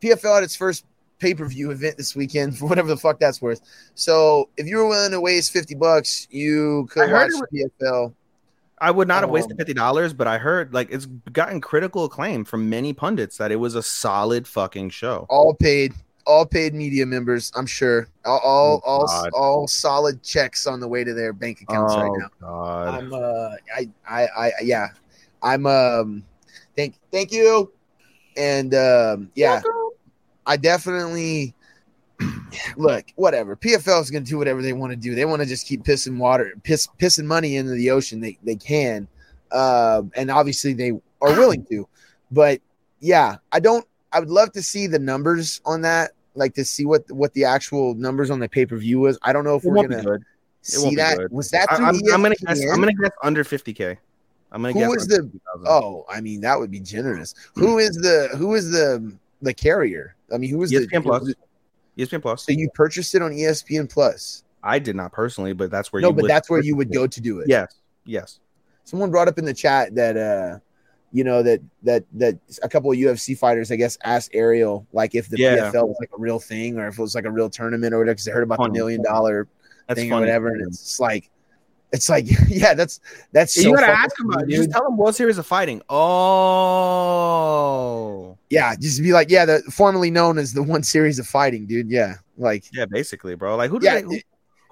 PFL had its first pay per view event this weekend for [LAUGHS] whatever the fuck that's worth. So if you were willing to waste fifty bucks, you could watch
it
PFL.
I would not have wasted
Um,
fifty dollars, but I heard like it's gotten critical acclaim from many pundits that it was a solid fucking show.
All paid, all paid media members. I'm sure. All, all,
Oh,
all, all solid checks on the way to their bank accounts right now.
God!
I'm uh I I I yeah. I'm um thank thank you. And um yeah, I definitely [CLEARS THROAT] look, whatever. PFL is gonna do whatever they want to do. They want to just keep pissing water, piss pissing money into the ocean. They they can. Um and obviously they are willing to. But yeah, I don't I would love to see the numbers on that, like to see what what the actual numbers on the pay-per-view was. I don't know if
It
we're gonna
good.
see that.
good.
Was that
I,
through
am I'm gonna guess. I'm gonna guess under fifty k. I'm gonna
Who
guess.
was
under
the-
50,000.
Oh, I mean that would be generous. Who is the who is the the carrier? I mean, who is the
ESPN Plus. ESPN Plus.
So you purchased it on ESPN Plus?
I did not personally, but that's where
No,
you
but
would
that's where you would go to do
it.
it.
Yes, yes.
Someone brought up in the chat that uh, you know that that that a couple of UFC fighters, I guess, asked Ariel like if the
Yeah.
PFL was like a real thing or if it was like a real tournament or whatever. Because they heard about
Funny.
the million dollar
That's
thing
funny.
or whatever, and it's like. It's like, [LAUGHS] yeah, that's that's so
you gotta ask him about it. Just tell him World Series of Fighting. Oh,
Yeah, just be like, yeah, the formerly known as the one series of fighting, dude. Yeah, like
yeah, basically, bro. Like who? Did
Yeah,
they, who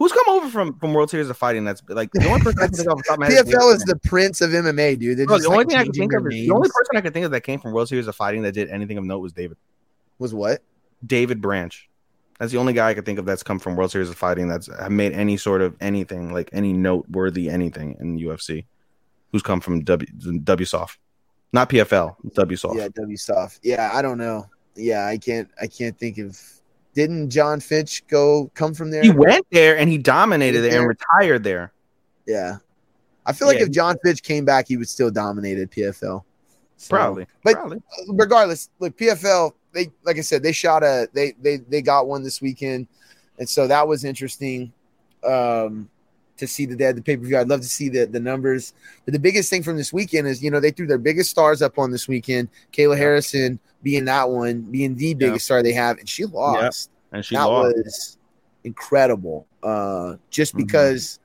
who's come over from from World Series of Fighting? That's like the only person I can think of. off the top of my head
PFL is [LAUGHS]
David
the prince of MMA, dude. They're
Bro,
just,
the only
like,
thing I can think of is the only person I can think of that came from World Series of Fighting that did anything of note was David.
was what?
David Branch. That's the only guy I could think of that's come from World Series of Fighting that's made any sort of anything like any noteworthy anything in UFC. Who's come from W WSOF, not PFL, WSOF.
Yeah, WSOF. Yeah, I don't know. Yeah, I can't. I can't think of. Didn't Jon Fitch go come from there?
He went there and he dominated there and retired there.
Yeah, I feel like
Yeah,
if Jon Fitch came back, he would still dominate at PFL. So-
Probably,
but-
probably.
regardless, look, PFL they like I said, they shot a they they they got one this weekend, and so that was interesting. Um, to see that they had the pay per view. I'd love to see the the numbers. But the biggest thing from this weekend is you know they threw their biggest stars up on this weekend. Kayla Harrison being that one, being the biggest star they have, and she lost.
and she
that
lost.
was incredible. Uh, just
Mhm.
because,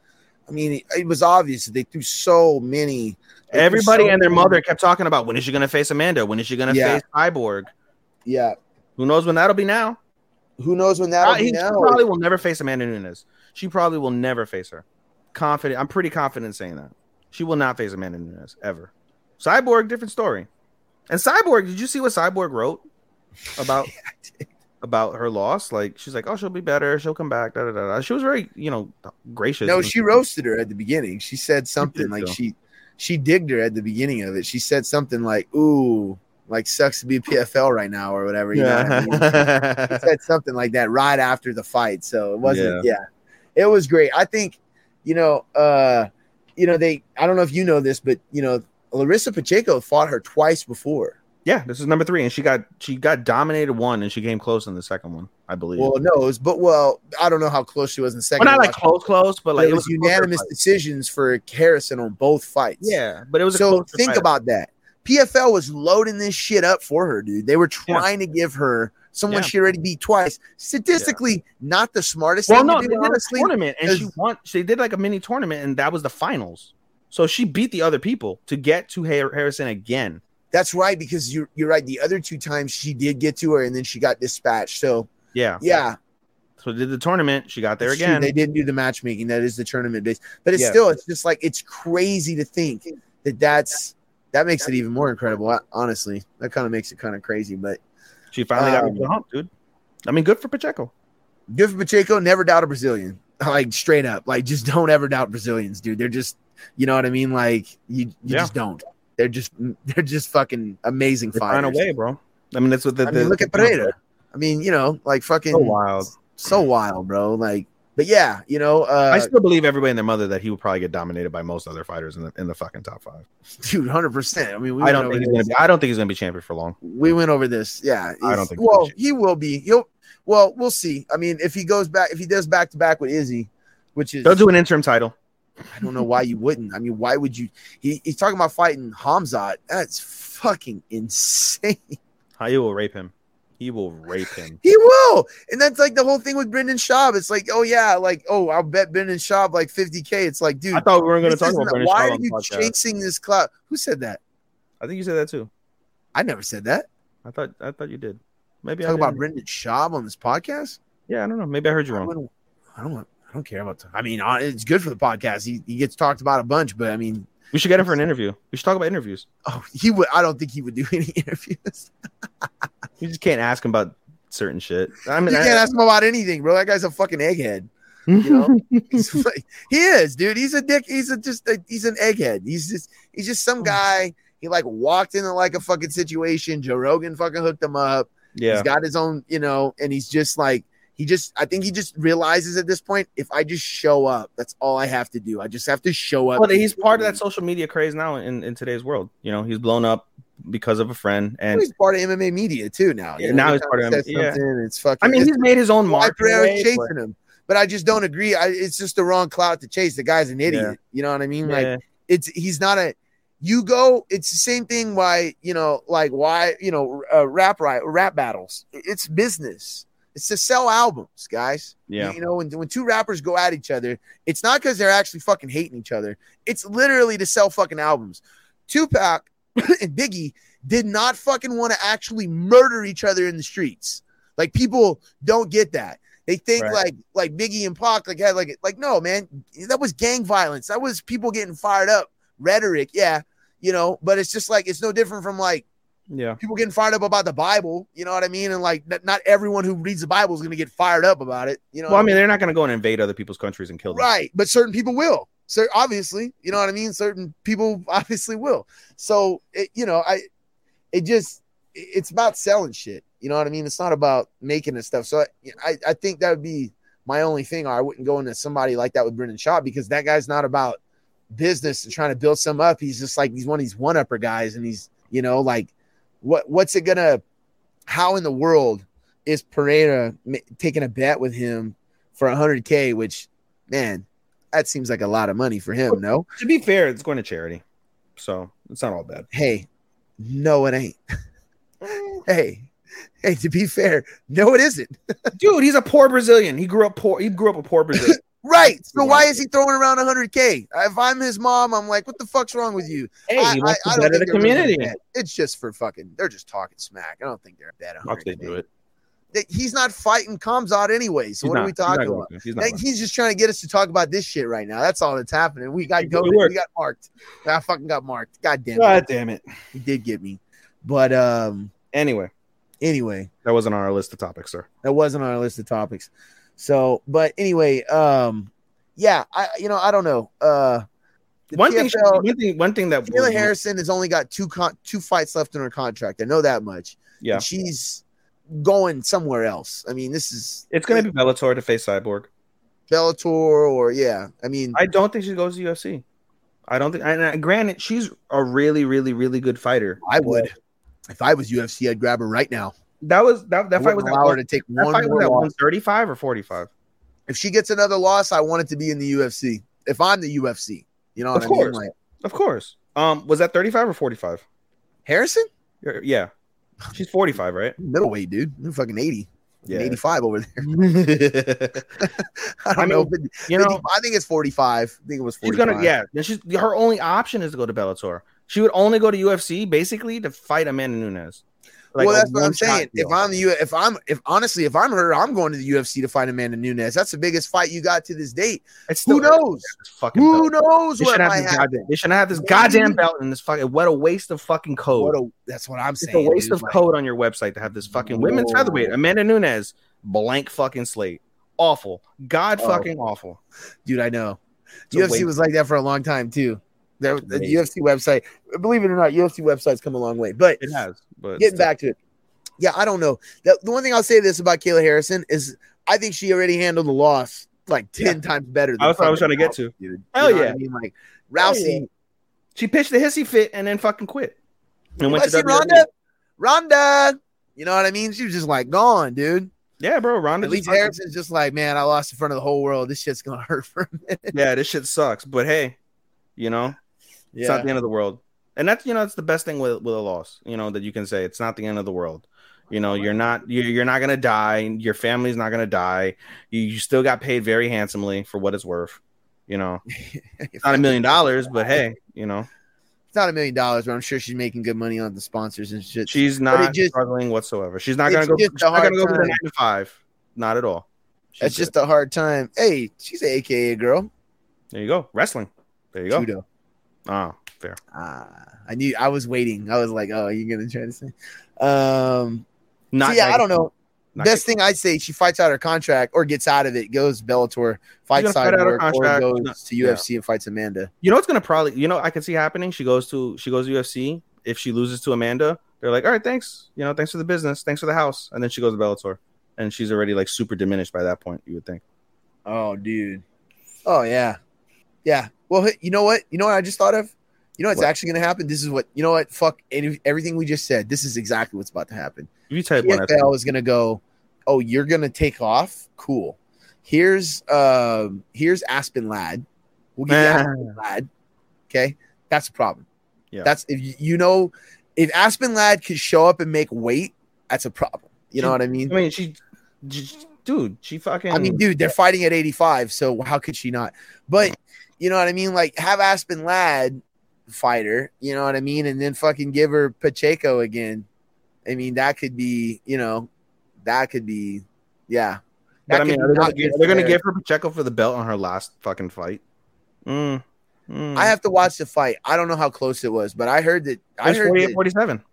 I mean, it, was obvious that they threw so many.
Everybody
so
and their
many-
mother kept talking about when is she going to face Amanda? When is she going to face Cyborg?
Yeah,
Who knows when that'll be now?
who knows when that'll
Uh,
be
he- she probably will never face Amanda Nunes. She probably will never face her. Confident. I'm pretty confident saying that. She will not face Amanda Nunes ever. Cyborg, different story. And Cyborg, did you see what Cyborg wrote about [LAUGHS] about her loss? Like she's like, oh, she'll be better. She'll come back. Da, da, da. She was very, you know, gracious.
No, she roasted her at the beginning. She said something like
so.
she she digged her at the beginning of it. She said something like, "Ooh, like sucks to be PFL right now" or whatever. You know what I mean?
Yeah. [LAUGHS]
said something like that right after the fight. So it wasn't, yeah. It was great. I think, you know, uh, you know, they I don't know if you know this, but you know, Larissa Pacheco fought her twice before.
yeah, this is number three, and she got she got dominated one, and she came close in the second one, I believe.
Well, no, it was, but well, I don't know how close she was in the second.
well, not like close, close, but
But
like
it was unanimous decisions for Harrison on both fights.
Yeah, but it was
so think
fight.
about that. PFL was loading this shit up for her, dude. They were trying to give her someone
Yeah.
she already beat twice. Statistically, not the smartest
Well,
thing
no, they did a tournament, and she won. She did like a mini tournament, and that was the finals. So she beat the other people to get to Harrison again.
That's right, because you're you're right. The other two times she did get to her, and then she got dispatched. So
Yeah.
yeah,
So did the tournament. She got there
it's true.
again.
They didn't do the matchmaking. That is the tournament base, but it's
Yeah.
still it's just like it's crazy to think that that's that makes it even more incredible. Honestly, that kind of makes it kind of crazy. But
She finally got
Um,
over the hump, dude. I mean, good for Pacheco.
good for Pacheco. Never doubt a Brazilian. [LAUGHS] Like straight up, like just don't ever doubt Brazilians, dude. They're just, you know what I mean. Like you, you
Yeah.
just don't. They're just, [LAUGHS] they're just fucking amazing
They find a way, bro. I mean, that's what the,
I mean,
the-
look at Pereira. I mean, you know, like fucking
So wild.
so wild, bro. Like, but yeah, you know, uh,
I still believe everybody and their mother that he would probably get dominated by most other fighters in the in the fucking top five.
dude, hundred percent. I mean, we
I don't think he's gonna be. I don't think he's gonna be champion for long.
We went over this. Yeah,
I don't think
Well, he will be. He'll. Well, we'll see. I mean, if he goes back, if he does back to back with Izzy, which is
They'll do an interim title.
I don't know why you wouldn't. I mean, why would you? He, he's talking about fighting Khamzat. That's fucking insane.
He will rape him. He will rape him.
He will, and that's like the whole thing with Brendan Schaub. It's like, oh yeah, like oh, I'll bet Brendan Schaub like fifty k. It's like, dude,
I thought we weren't going to talk about Brendan
why
Schaub
are you
podcast.
chasing this cloud? Who said that?
I think you said that too.
I never said that.
I thought I thought you did. Maybe I
Talk about. Brendan Schaub on this podcast.
Yeah, I don't know. Maybe I heard you
I
wrong.
don't, I don't. I don't care about. I mean, uh, it's good for the podcast. He, he gets talked about a bunch, but I mean,
We should get him for an interview. We should talk about interviews.
oh, he would. I don't think he would do [LAUGHS] any interviews. [LAUGHS]
You just can't ask him about certain shit. I mean,
you
I-
can't ask him about anything, bro. That guy's a fucking egghead. You know, [LAUGHS] He's like- he is, dude. He's a dick. He's a just. A, he's an egghead. He's just. He's just some oh. guy. He like walked into like a fucking situation. Joe Rogan fucking hooked him up.
yeah.
He's got his own, you know, and he's just like he just. I think he just realizes at this point, if I just show up, that's all I have to do. I just have to show up.
Well, he's part of that social media craze now in, in today's world. You know, he's blown up because of a friend, and
he's part of MMA media too now.
Yeah, now he's part of MMA, yeah.
something, It's fucking.
I mean, he's made his own mark.
Pereira's chasing him. But I just don't agree. I, it's just the wrong clout to chase. The guy's an idiot.
Yeah.
You know what I mean? Like it's he's not a. You go. It's the same thing. Why you know like why you know uh, rap right rap battles. It's business. It's to sell albums, guys.
Yeah.
You know when when two rappers go at each other, it's not because they're actually fucking hating each other. It's literally to sell fucking albums. Tupac [COUGHS] and Biggie did not fucking want to actually murder each other in the streets. Like people don't get that. They think
Right.
like like Biggie and Pac like had like like no man, that was gang violence. That was people getting fired up. Rhetoric, yeah, you know, but it's just like it's no different from like
Yeah.
people getting fired up about the Bible. You know what I mean? And like not everyone who reads the Bible is gonna get fired up about it. You know,
Well, I mean, they're not going to go and invade other people's countries and kill them.
Right, but certain people will. So obviously, you know what I mean. Certain people [LAUGHS] obviously will. So it, you know, I, it just, it's about selling shit. You know what I mean? It's not about making this stuff. So I, I, I think that would be my only thing. Or I wouldn't go into somebody like that with Brendan Schaub because that guy's not about business and trying to build some up. He's just like he's one of these one upper guys, and he's you know like, what what's it gonna how in the world is Pereira taking a bet with him for 100k? Which, man, that seems like a lot of money for him. No,
To be fair, it's going to charity, so it's not all bad.
hey, no, it ain't. [LAUGHS] hey, hey, to be fair, no, it isn't. [LAUGHS]
Dude, he's a poor Brazilian. He grew up poor. He grew up a poor Brazilian.
Right. So why is he throwing around 100k? If I'm his mom, I'm like, what the fuck's wrong with you?
hey,
I-
he wants
I- I
to better the
they're really
community.
It's just for fucking. They're just talking smack. I don't think they're bad.
Watch they do it.
He's not fighting Khamzat anyway. So
He's
what
not-
are we talking about?
He's not
Like, he's just trying to get us to talk about this shit right now. That's all that's happening. We got go- we got marked. I fucking got marked. God damn it.
God damn it.
He did get me. But um
Anyway,
anyway,
that wasn't on our list of topics, sir.
that wasn't on our list of topics. So, but anyway, um yeah, I you know, I don't know. Uh
One thing, she- one thing, one thing that
Kayla Harrison has only got two con- two fights left in her contract. I know that much.
Yeah,
And she's going somewhere else. I mean, this is
it's going to be Bellator to face Cyborg.
Bellator or yeah. I mean,
I don't think she goes to UFC. I don't think. And uh, granted, she's a really, really, really good fighter.
I would. If I was UFC, I'd grab her right now.
That was that. That fight was
wouldn't allow her to take
that
one
fight was
more
at
loss.
one thirty five or forty five.
If she gets another loss, I want it to be in the UFC. If I'm the UFC, you know what
Of
I mean?
course.
Like
Of course. Um, was that thirty five or forty five?
Harrison,
Yeah, she's forty five, right? [LAUGHS]
middleweight dude, They're fucking eighty.
Yeah.
85 over there. [LAUGHS] [LAUGHS] I don't
I
know. but
you know,
I think it's 45. I think it was 45.
she's gonna. Yeah, she's her only option is to go to Bellator. She would only go to UFC basically to fight Amanda Nunes. Like
well, that's what I'm saying.
deal.
If I'm the U, if I'm if honestly, if I'm her, I'm going to the UFC to fight Amanda Nunes. That's the biggest fight you got to this date.
It's
Who knows?
Fucking
Who
belt.
knows
They
what
should have
might
this
happen?
goddamn. They should have this goddamn belt in this fucking. What a waste of fucking code.
What a, that's what I'm
it's
saying.
a waste
dude.
of
Like,
code on your website to have this fucking women's featherweight Amanda Nunes blank fucking slate. Awful. God
Oh.
fucking awful.
dude. I know.
It's
UFC was like that for a long time too. There, the UFC website, believe it or not, UFC websites come a long way. But
It has, but
getting back to it, yeah, I don't know. The, the one thing I'll say this about Kayla Harrison is I think she already handled the loss like ten times better. Than
That's what I was trying to get to.
dude.
Hell
You know
yeah.
I mean, like Rousey.
yeah. She pitched the hissy fit and then fucking quit. And
You
went to
see Ronda. Ronda. You know what I mean? She was just like gone, dude.
Yeah, bro. Ronda. Fucking-
Harrison's just like, man, I lost in front of the whole world. This shit's gonna [LAUGHS] hurt for a minute.
yeah, this shit sucks. But hey, you know, it's not the end of the world. And that's you know, it's the best thing with with a loss. You know that you can say it's not the end of the world. You know, you're not you're, you're not gonna die. Your family's not gonna die. You, you still got paid very handsomely for what it's worth. You know, [LAUGHS] it's not a million [LAUGHS] dollars, but hey, you know,
It's not a million dollars, but I'm sure she's making good money on the sponsors and shit.
she's not
just-
struggling whatsoever. She's not gonna go. She's
a
not gonna go to the nine to five. Not at all. She's
That's
good.
just a hard time. Hey, she's an AKA girl.
there. You go, wrestling. There you go.
Judo.
Oh, fair.
Ah, I knew. I was waiting. I was like, oh, you're gonna try to say. Um.
Not
so yeah, I don't know.
Not
Best thing I'd say, she fights out her contract or gets out of it, goes Bellator, fights
gonna fight out her
Cyborg, or goes
No,
to
yeah.
UFC and fights Amanda.
You know what's gonna probably you know I can see happening. She goes to she goes to UFC. If she loses to Amanda, they're like, all right, thanks. You know, thanks for the business, thanks for the house, and then she goes to Bellator, and she's already like super diminished by that point. You would think.
Oh, dude. Oh yeah, yeah. Well, you know what? You know what I just thought of. You know what's
What?
actually gonna happen? This is what you know. What fuck any, everything we just said. This is exactly what's about to happen.
You type one,
is gonna go. Oh, you're gonna take off. Cool. Here's um here's Aspen Ladd. We'll give
Ah.
Aspen Ladd. Okay, that's a problem.
Yeah.
That's if you, you know if Aspen Ladd could show up and make weight, that's a problem. You know what I mean?
I mean, she, j- dude, she fucking.
I mean, dude, they're fighting at 85, so how could she not? But you know what I mean? Like have Aspen Ladd fighter, you know what I mean, and then fucking give her Pacheco again. I mean, that could be, you know, that could be, yeah.
but I mean, are they gonna, they're gonna give her Pacheco for the belt on her last fucking fight. Mm, mm.
I have to watch the fight. I don't know how close it was, but I heard that. I heard
48,
that,
47.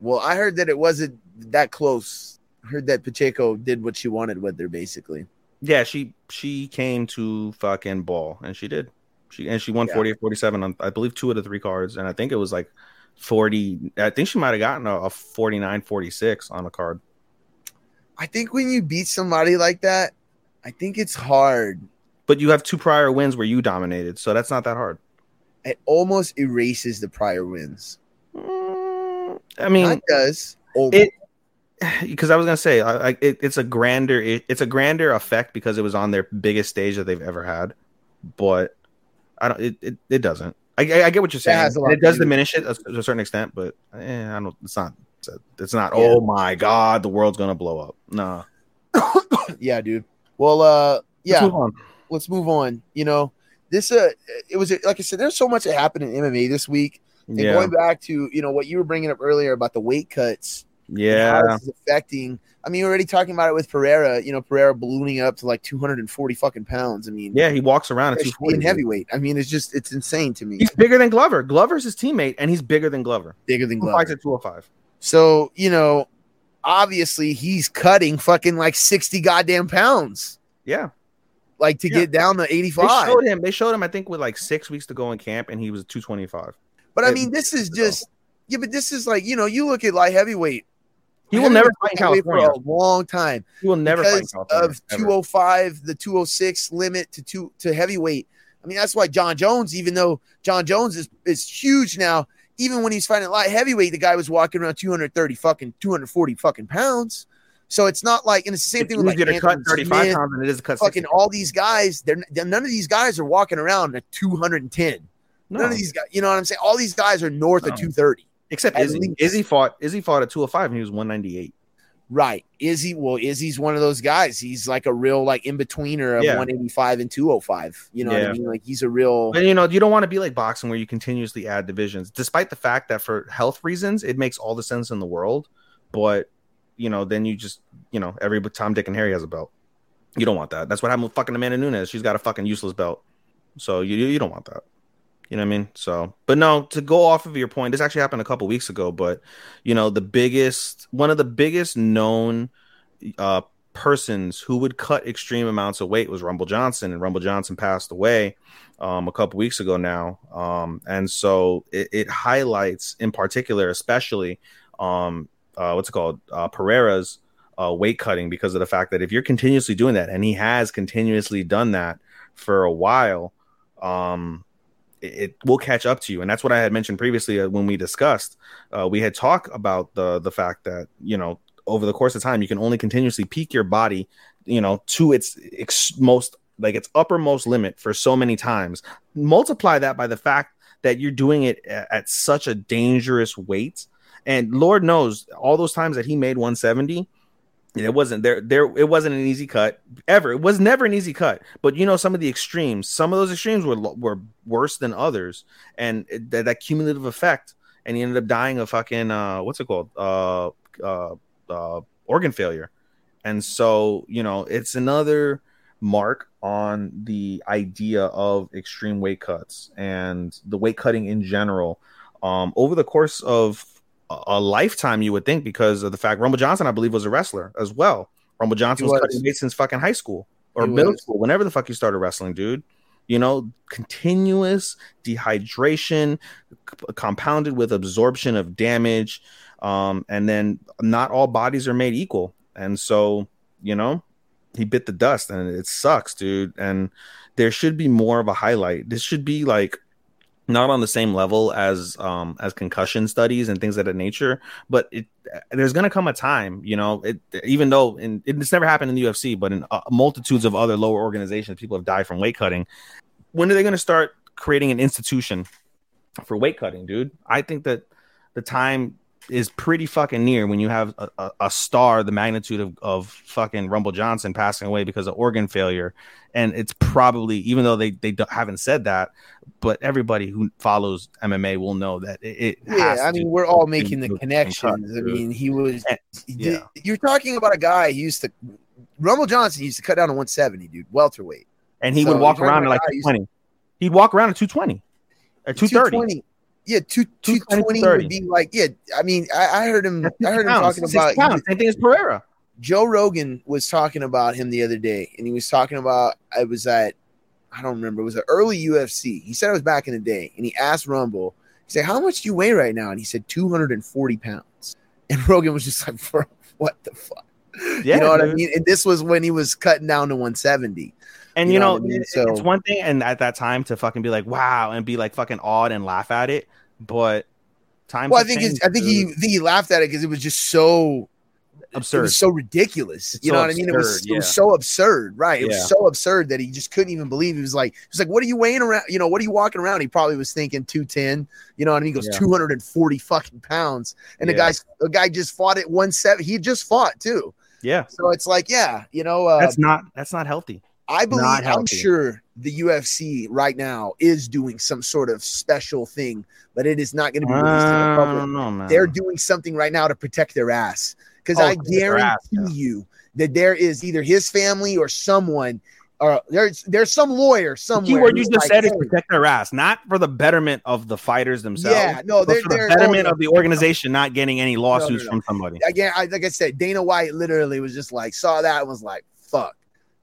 well, I heard that it wasn't that close. I heard that Pacheco did what she wanted with her, basically.
Yeah, she she came to fucking ball, and she did. She and she won
Yeah.
48 47 on I believe two of the three cards, and I think it was like 40. I think she might have gotten a, a 49 46 on a card.
I think when you beat somebody like that, I think it's hard.
But you have two prior wins where you dominated, so that's not that hard.
It almost erases the prior wins.
Mm, I mean,
Not does. Over.
it because I was gonna say I, I, it, it's a grander it, it's a grander effect because it was on their biggest stage that they've ever had, but I don't it it, it doesn't. I, I, get what you're saying.
lot
It does
do
diminish it to a certain extent, but eh, I don't. It's not. It's not.
Yeah.
Oh my god, the world's gonna blow up. Nah. [COUGHS]
yeah, dude. Well, uh,
Let's
yeah.
move on.
let's move on. You know, this uh, it was like I said, there's so much that happened in MMA this week. And
Yeah.
going back to you know what you were bringing up earlier about the weight cuts, and how
Yeah.
this is affecting. I mean, we're already talking about it with Pereira. You know, Pereira ballooning up to like 240 fucking pounds. I mean,
Yeah. He walks around at
especially in heavyweight. I mean, it's just it's insane to me.
He's bigger than Glover. Glover's his teammate, and he's bigger than Glover.
Bigger than Glover.
fights at 205?
So you know, obviously he's cutting fucking like 60 goddamn pounds,
Yeah.
like to
Yeah.
get down to
They showed him. They showed him. I think with like six weeks to go in camp, and he was 225.
But I mean, this is just yeah. But this is like you know, you look at light heavyweight.
He will never fight in
heavyweight for a long time
He will never fight in
because
California.
of
ever.
205, the 206 limit to two to heavyweight. I mean, that's why Jon Jones, even though Jon Jones is is huge now, even when he's fighting light heavyweight, the guy was walking around 230 fucking 240 fucking pounds. So it's not like, and it's the same
It's
thing with like
to cut
Anthony
35
Smith,
pounds than it is a cut
fucking
60.
all these guys. They're they're- none of these guys are walking around at 210.
No.
None of these guys, you know what I'm saying? All these guys are north
No.
of 230.
Except Izzy.
least.
Izzy fought. Izzy fought at 205 and he was 198.
Right. Izzy, well, Izzy's one of those guys. He's like a real like in betweener of
Yeah.
185 and 205. You know what I mean? Like he's a real
But you know, you don't want to be like boxing where you continuously add divisions, despite the fact that for health reasons, it makes all the sense in the world. But you know, then you just you know, every Tom, Dick, and Harry has a belt. You don't want that. That's what happened with fucking Amanda Nunes. She's got a fucking useless belt. So you you don't want that. You know what I mean? So, but no, to go off of your point, this actually happened a couple weeks ago. But you know, the biggest, one of the biggest known uh, persons who would cut extreme amounts of weight was Rumble Johnson, and Rumble Johnson passed away um, a couple weeks ago now. Um, and so it, it highlights, in particular, especially um, uh, what's it called, uh, Pereira's uh, weight cutting, because of the fact that if you're continuously doing that, and he has continuously done that for a while, um, it, will catch up to you, and that's what I had mentioned previously uh, when we discussed. Uh, we had talked about the the fact that you know over the course of time you can only continuously peak your body, you know, to its ex- most like its uppermost limit for so many times. Multiply that by the fact that you're doing it at, at such a dangerous weight, and Lord knows all those times that he made 170 it wasn't there there it wasn't an easy cut ever. It was never an easy cut but you know some of the extremes some of those extremes were were worse than others. And it- that, that cumulative effect and he ended up dying of fucking uh what's it called? Uh uh, uh organ failure. And so you know it's another mark on the idea of extreme weight cuts and the weight cutting in general. Um over the course of a- lifetime, you would think, because of the fact Rumble Johnson, I believe, was a wrestler as well. Rumble Johnson was,
was.
cutting weight since fucking high school or
He
middle
was.
school, whenever the fuck you started wrestling, dude. You know, continuous dehydration, c- compounded with absorption of damage, um, and then not all bodies are made equal, and so you know, he bit the dust, and it sucks, dude. And there should be more of a highlight. This should be like not on the same level as um as concussion studies and things of that nature but it there's gonna come a time you know it even though in, it's never happened in the ufc but in uh, multitudes of other lower organizations people have died from weight cutting. When are they gonna start creating an institution for weight cutting dude? I think that the time is pretty fucking near when you have a, a, a star the magnitude of, of fucking rumble johnson passing away because of organ failure and it's probably even though they they don't- haven't said that but everybody who follows MMA will know that it. it
Yeah, I mean, we're all making the connections. I mean, he was.
And- yeah.
did- You're talking about a guy who used to. Rumble Johnson used to cut down to 170, dude, welterweight.
and he
so
would walk around at like
about a guy who's-
220. He'd walk around at 220 or 230.
Yeah, two,
220,
220 would be like, yeah. I mean, I, I heard him. I heard
50
him talking
60
about.
pounds. Same thing as Pereira.
Joe Rogan was talking about him the other day, and he was talking about I was at I don't remember, it was an early UFC. He said it was back in the day, and he asked Rumble, he said, How much do you weigh right now? And he said 240 pounds. [LAUGHS] And Rogan was just like, Bro, what the fuck? [LAUGHS]
Yeah,
you know what I mean? And this was when he was cutting down to 170.
And
You know
know,
I mean? So-
it's one thing, and at that time to fucking be like, wow, and be like fucking awed and laugh at it. But time.
Well, I think it's, I think he I think he laughed at it because it was just so it
absurd.
was so ridiculous.
It's
you
so
know what I mean? It was,
absurd,
it was so absurd, right? It
Yeah.
was so absurd that he just couldn't even believe. He was like, he was like, "What are you weighing around? You know, what are you walking around?" He probably was thinking two ten. You know what I mean? He goes
Yeah.
two hundred and forty fucking pounds, and the guy's the guy just fought at one seven. He just fought too.
yeah,
So it's like, yeah, you know, uh,
that's not that's not healthy.
I believe I'm sure the UFC right now is doing some sort of special thing, but it is not going to be released to the public.
don't know, man.
They're doing something right now to protect their ass because
Oh,
I guarantee
ass, yeah.
you that there is either his family or someone or there's there's some lawyer
the
somewhere.
key word you just
like,
said is
"Hey,
protect their ass, not for the betterment of the fighters themselves.
Yeah, no, they're
for the
they're
betterment
oh,
of the organization not getting any lawsuits
no.
from somebody.
again, I, like I said, Dana White literally was just like saw that and was like, "Fuck,"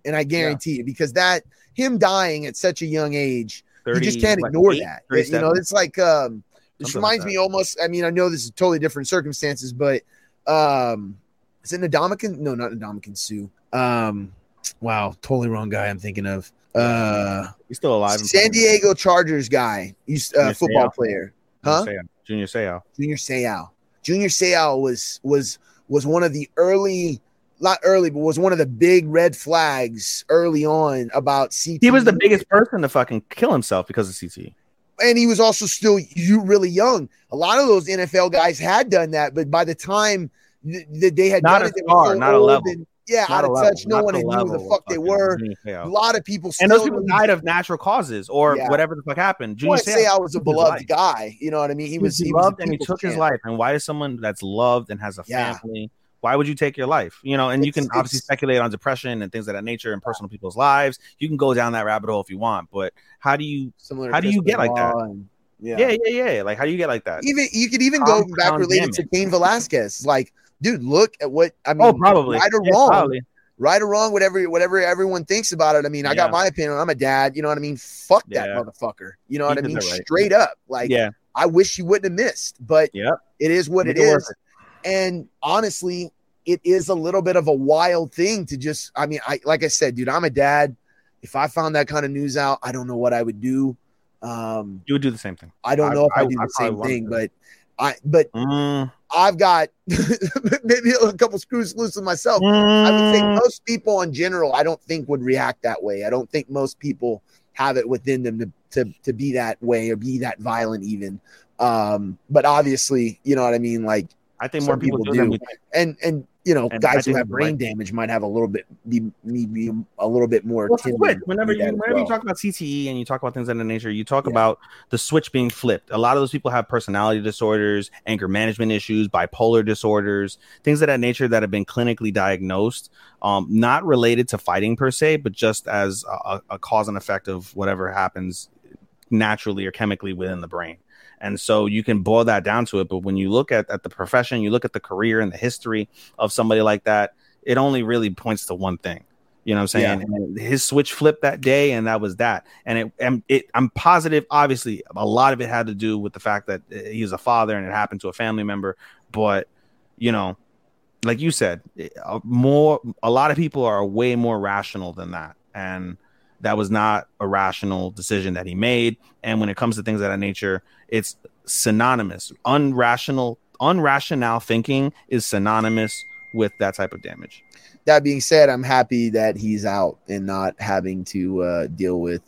and I guarantee you because that him dying at such a young age, you just can't ignore
eight,
that. You know, it's like um, this
Something like
reminds
that.
me almost. I mean, I know this is totally different circumstances, but um, is it Ndamukong? No, not Ndamukong Suh. Um, wow, totally wrong guy. I'm thinking of uh,
he's still alive.
San. Diego Chargers guy, used uh, football
Seau.
player,
Junior
huh?
Junior Seau.
Junior Seau. Junior Seau was was was one of the early, not early, but was one of the big red flags early on about CTE.
He was the biggest person to fucking kill himself because of CTE.
and he was also still you really young. A lot of those NFL guys had done that, but by the time that they had
Not
done
a
it, they were
star,
so
not a level.
and- yeah,
Not
out of
level,
touch. No one knew who the fuck they were. A lot of people still
And those people died of natural causes or
Yeah.
whatever the fuck happened. Junior
Well, say I was a beloved guy. You know what I mean? He
He
was
was
he was
loved and he took his life. And why does someone that's loved and has a
Yeah.
family? Why would you take your life? You know, and you can obviously speculate on depression and things of that nature and personal people's lives. You can go down that rabbit hole if you want, but how do you?
Similar
How do you get like that?
And- yeah.
Yeah, yeah, yeah. Like, how do you get like that?
Even you could even go back related to. Cain Velasquez. Like, dude, look at what I oh, mean.
Oh, probably.
right or
Yeah,
wrong.
probably.
right or wrong, whatever whatever everyone thinks about it. I mean, I got my opinion. I'm a dad. You know what I mean? Fuck that
Yeah.
motherfucker. You know
He
what I mean?
right.
Straight up. Like,
yeah,
I wish you wouldn't have missed, but
yeah.
it is what
Make
it
it.
And honestly, it is a little bit of a wild thing to just. I mean, I like I said, dude, I'm a dad. If I found that kind of news out, I don't know what I would do. Um,
you would do the same thing.
I don't
I-
know if I,
I-
do the same thing, but I but
Mm,
I've got [LAUGHS] maybe a couple screws loose with myself. I would think
mm,
most people in general, I don't think would react that way. I don't think most people have it within them to to, to be that way or be that violent even. Um, but obviously, you know what I mean? Like
I think more people,
people
do.
Do. and and you know,
And
guys who have brain
right.
damage might have a little bit be, be, be a little bit more
Well,
akin to
switch. Whenever you
that as
whenever you talk about CTE and you talk about things of that nature, you talk
Yeah.
about the switch being flipped. A lot of those people have personality disorders, anger management issues, bipolar disorders, things of that nature that have been clinically diagnosed, um, not related to fighting per se, but just as a, a cause and effect of whatever happens naturally or chemically within the brain. And so you can boil that down to it. But when you look at, at the profession, you look at the career and the history of somebody like that, it only really points to one thing. You know what I'm saying? And his switch flipped that day, and that was that. And it, and it, I'm positive. Obviously, a lot of it had to do with the fact that uh, he's a father, and it happened to a family member. But you know, like you said, uh, more a lot of people are way more rational than that, and that was not a rational decision that he made. And when it comes to things of that nature, it's synonymous. Unrational, unrational thinking is synonymous with that type of damage.
That being said, I'm happy that he's out and not having to uh, deal with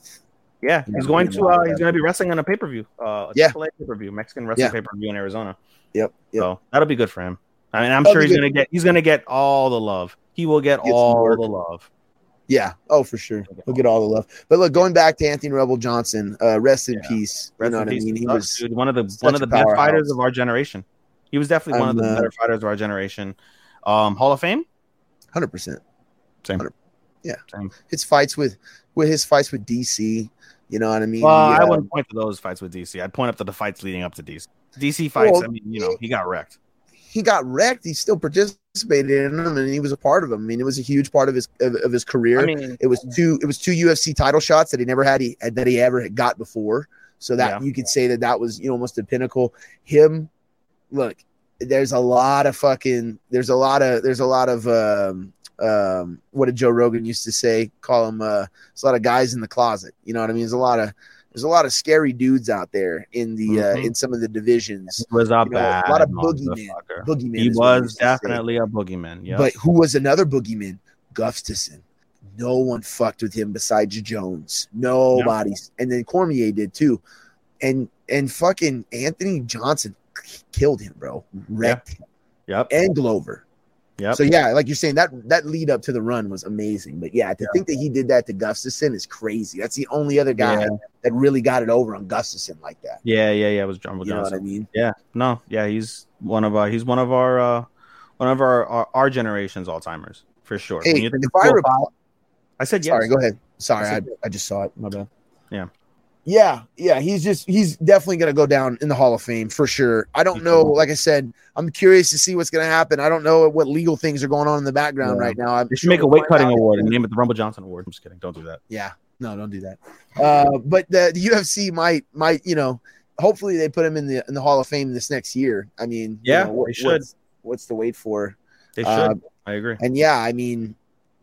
Yeah, he's going to uh, he's going to be wrestling on a pay per view, uh,
Yeah.
Pay per view, Mexican wrestling
Yeah.
pay per view in Arizona.
Yep. Yep.
So that'll be good for him. I mean, I'm
That'll
sure he's
good.
gonna get he's gonna get all the love. He will Get all the love.
Yeah. Oh, for sure. He'll get all the love. But look, going back to Anthony Rumble Johnson, uh, rest in
Yeah.
peace.
Rest
you know what I mean? He was
dude, one of the one of the best fighters of our generation. He was definitely one of
I'm,
the
uh,
better fighters of our generation. Um, Hall of Fame.
hundred percent.
Same.
Yeah.
Same.
His fights with with his fights with DC. You know what I mean?
Well, I
Yeah.
wouldn't point to those fights with DC. I'd point up to the fights leading up to DC. DC fights.
Well,
I mean, you know, he got wrecked.
he got wrecked. He still participated in them, and he was a part of them. I mean, it was a huge part of his of, of his career.
I mean,
it was two it was two UFC title shots that he never had he that he ever had got before. So that
Yeah.
you could say that that was you know almost the pinnacle. Him, look, there's a lot of fucking there's a lot of there's a lot of um um what did Joe Rogan used to say? Call him uh there's a lot of guys in the closet. You know what I mean? There's a lot of there's a lot of scary dudes out there in the uh,
Mhm.
in some of the divisions.
He was a
You know,
bad
a lot of boogeyman. Boogeyman.
He
is what we
was
used to say.
definitely a boogeyman. Yeah.
But who was another boogeyman? Gustafsson. No one fucked with him besides Jones. Nobody. And then Cormier did too. And and fucking Anthony Johnson killed him, bro. Wrecked him.
yep.
And Glover.
Yep.
So yeah, like you're saying, that that lead up to the run was amazing. But yeah, to think that he did that to Gustafsson is crazy. That's the only other guy
Yeah.
that really got it over on Gustafsson like that.
yeah, yeah, yeah. It was John
You know what I mean?
Yeah. No. Yeah. He's one of our. He's one of our. uh One of our our, our generation's all timers for sure.
Hey,
When you think
if I recall,
I said yes.
sorry, go ahead. Sorry,
I
I, I just saw it. My bad.
Yeah.
Yeah, yeah, he's just he's definitely gonna go down in the Hall of Fame for sure. I don't know, like I said, I'm curious to see what's gonna happen. I don't know what legal things are going on in the background
Yeah.
right now. I'm
They should
sure
make a weight cutting award and name it the Rumble Johnson Award. I'm just kidding. Don't do that.
Yeah, no, don't do that. Uh, but the, the UFC might might you know, hopefully they put him in the in the Hall of Fame this next year. I mean, you
Yeah,
know, what-
they should.
What's, what's the wait for?
They should.
Uh,
I agree.
And yeah, I mean,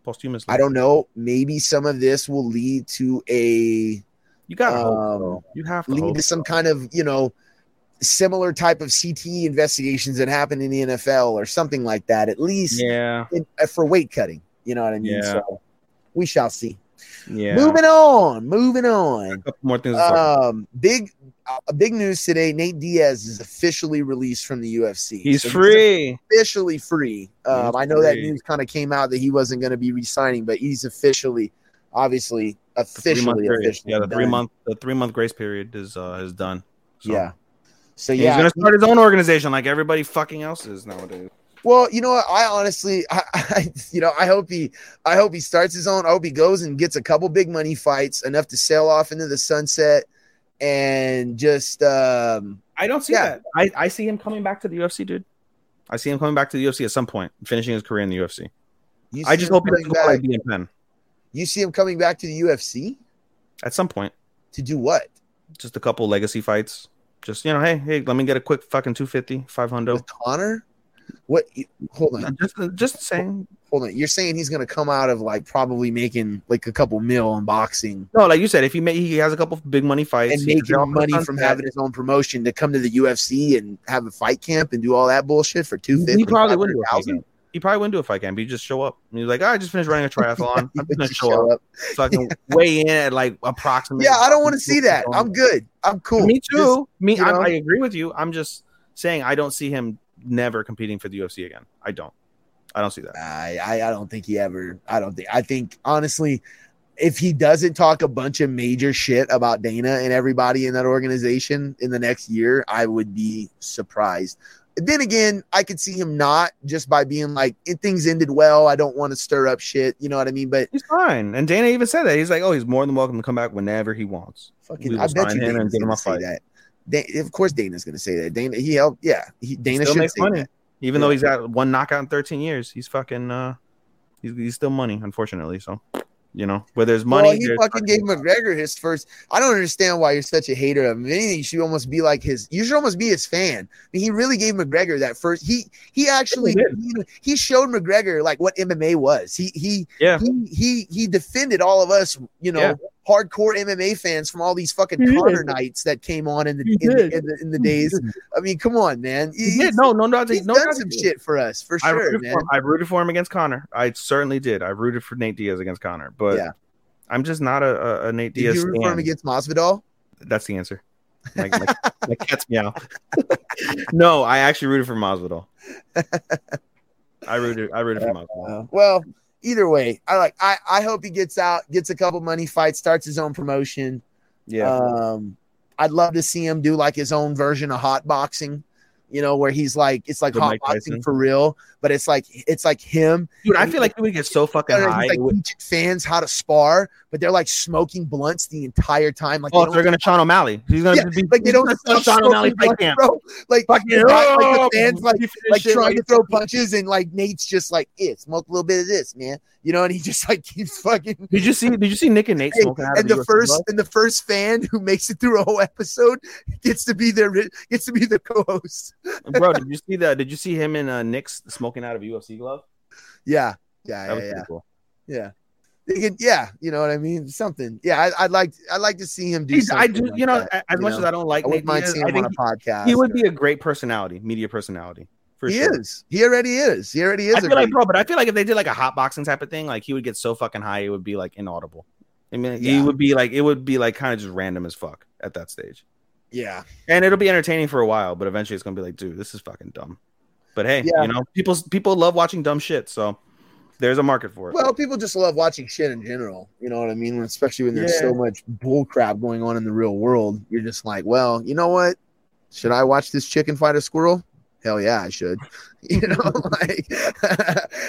Posthumously.
I don't know. Maybe some of this will lead to a
You got to
um.
You have to
lead
hope.
to some kind of you know similar type of CTE investigations that happen in the NFL or something like that. At least
Yeah.
in, uh, for weight cutting. You know what I mean?
Yeah.
So we shall see.
Yeah.
Moving on. Moving
A
on.
couple more things. To talk about.
Um, big. Uh, big news today. Nate Diaz is officially released from the UFC.
He's
So
free.
officially free. Um, I know that news kind of came out that he wasn't going to be resigning, but he's officially, obviously, Officially,
period.
officially.
Yeah, the
done.
three month the three month grace period is uh is done. So-
Yeah. So
And
yeah,
he's gonna start his own organization like everybody fucking else is nowadays.
Well, you know what? I honestly, I, I, [LAUGHS] you know, I hope he, I hope he starts his own. I hope he goes and gets a couple big money fights, enough to sail off into the sunset, and just, um,
I don't see
Yeah.
that. I, I see him coming back to the UFC, dude. I see him coming back to the UFC at some point, finishing his career in the UFC. I just hope he doesn't go like
back. You see him coming back to the UFC
at some point.
to do what?
Just a couple legacy fights. Just you know, hey, hey, let me get a quick fucking 250, 500.
With Conor? What? Hold on,
Just just saying.
hold on. You're saying he's gonna come out of like probably making like a couple mil in boxing
No, like you said, if he may, he has a couple big money fights
and making money from having his own promotion to come to the UFC and have a fight camp and do all that bullshit for two fifty.
He probably wouldn't do a fight camp. He probably wouldn't do a fight camp. He'd just show up. And he's like, oh, I just finished running a triathlon. [LAUGHS] I'm just gonna show up. So I can [LAUGHS] weigh in at like approximately.
Yeah, I don't want to see that. I'm good. I'm cool.
Me
Just-
too. Me, I. I agree with you. I'm just saying I don't see him never competing for the UFC again. I don't. I don't see that.
I, I I don't think he ever. I don't think. I think honestly, if he doesn't talk a bunch of major shit about Dana and everybody in that organization in the next year, I would be surprised. Then again, I could see him not just by being like, "If things ended well. I don't want to stir up shit. You know what I mean? But
He's fine. And Dana even said that. He's like, oh, he's more than welcome to come back whenever he wants.
fucking, I bet you
and
Dana's
him
gonna
a
say
fight.
that. Da- of course, Dana's going to say that. Dana, he helped. Yeah, he, Dana
Still
should
makes
say
money.
that.
Even
Yeah.
though he's got one knockout in 13 years, he's fucking. uh He's, he's still money, unfortunately. So, you know, where there's money,
Well, he fucking gave McGregor his first. I don't understand why you're such a hater of him. If anything, you should almost be like his. You should almost be his fan. I mean, he really gave McGregor that first. He he actually
He
he, he showed McGregor like what MMA was. He he
Yeah.
he he he defended all of us. You know.
Yeah.
Hardcore MMA fans from all these fucking
He did.
Nights that came on in the,
He
in the, in the in the days. I mean, come on, man.
He did. No, no, no,
he's
no.
done some
did.
shit for us for
I
sure,
rooted,
man.
for. I rooted for him against Conor. I certainly did. I rooted for Nate Diaz against Conor, but
Yeah.
I'm just not a, a, a Nate
Did
Diaz.
you root for him against Masvidal?
That's the answer. Like, like, like cat's meow. no, I actually rooted for Masvidal. [LAUGHS] I rooted. I rooted for Masvidal.
Well, either way, I like. I I hope he gets out, gets a couple money fights, starts his own promotion.
Yeah,
Um, I'd love to see him do like his own version of hot boxing. You know, where he's like, it's like hot boxing for real, but it's like it's like him.
dude, I feel like would get so fucking high.
like
would-
fans how to spar, but they're like smoking blunts the entire time. Like,
oh,
they
they're gonna Sean O'Malley. He's gonna
Yeah,
be
like they don't stop
Sean O'Malley fight
blunts,
camp.
bro. Like,
Fucking
the oh, guy- like
oh,
the fans like like trying to throw punches and like Nate's just like, it smoke a little bit of this, man. You know, and he just like [LAUGHS] keeps fucking
Did you see? Did you see Nick and Nate smoking out
and the
UFC
first and the first fan who makes it through a whole episode gets to be their gets to be the co-host.
Bro? Did you see that? Did you see him and uh, Nick's smoking out of a UFC glove?
Yeah, yeah,
That
yeah,
was
yeah,
cool.
yeah. Could, yeah, you know what I mean. Something, yeah. I, I'd like, I'd like to see him do.
I do,
like
you know,
that,
as
you
much
know?
as I don't like
I wouldn't mind seeing him on a podcast.
he would be a great personality, media personality for
he
sure.
is. He already is. He already is.
I feel like, bro, but I feel like if they did like a hot boxing type of thing, like he would get so fucking high, it would be like inaudible. I mean, he would be like, it would be like kind of just random as fuck at that stage.
Yeah.
and it'll be entertaining for a while, but eventually it's gonna be like, dude, this is fucking dumb. But hey,
Yeah.
you know, people people love watching dumb shit, so there's a market for it.
Well, people just love watching shit in general. You know what I mean? Especially when there's
Yeah.
so much bull crap going on in the real world. You're just like, well, you know what? Should I watch this chicken fight a squirrel? Hell yeah, I should. [LAUGHS] You know, [LAUGHS] like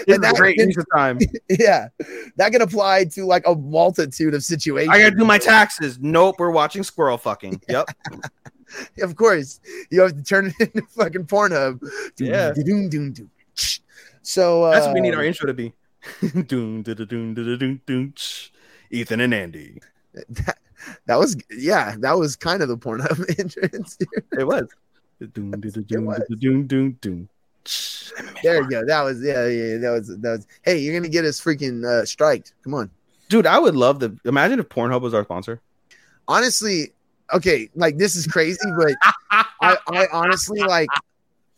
and that,
great [LAUGHS] time.
yeah, that can apply to like a multitude of situations.
I gotta do my taxes. Nope, we're watching squirrel fucking. Yep.
Of course, you have to turn it into fucking Pornhub.
Yeah.
Doom, doom, doom. So uh,
That's what we need our intro to be. doom, doom, doom, doom, doom, doom, tsh. Ethan and Andy.
that, that was yeah, that was kind of the Pornhub entrance.
It was. Doom, doom, doom, doom,
was.
doom, doom, doom. Tsh.
There you go. That was yeah, yeah. That was that was. Hey, you're gonna get us freaking uh, striked. Come on.
Dude, I would love to imagine if Pornhub was our sponsor.
Honestly, okay, like this is crazy, but I, I honestly like.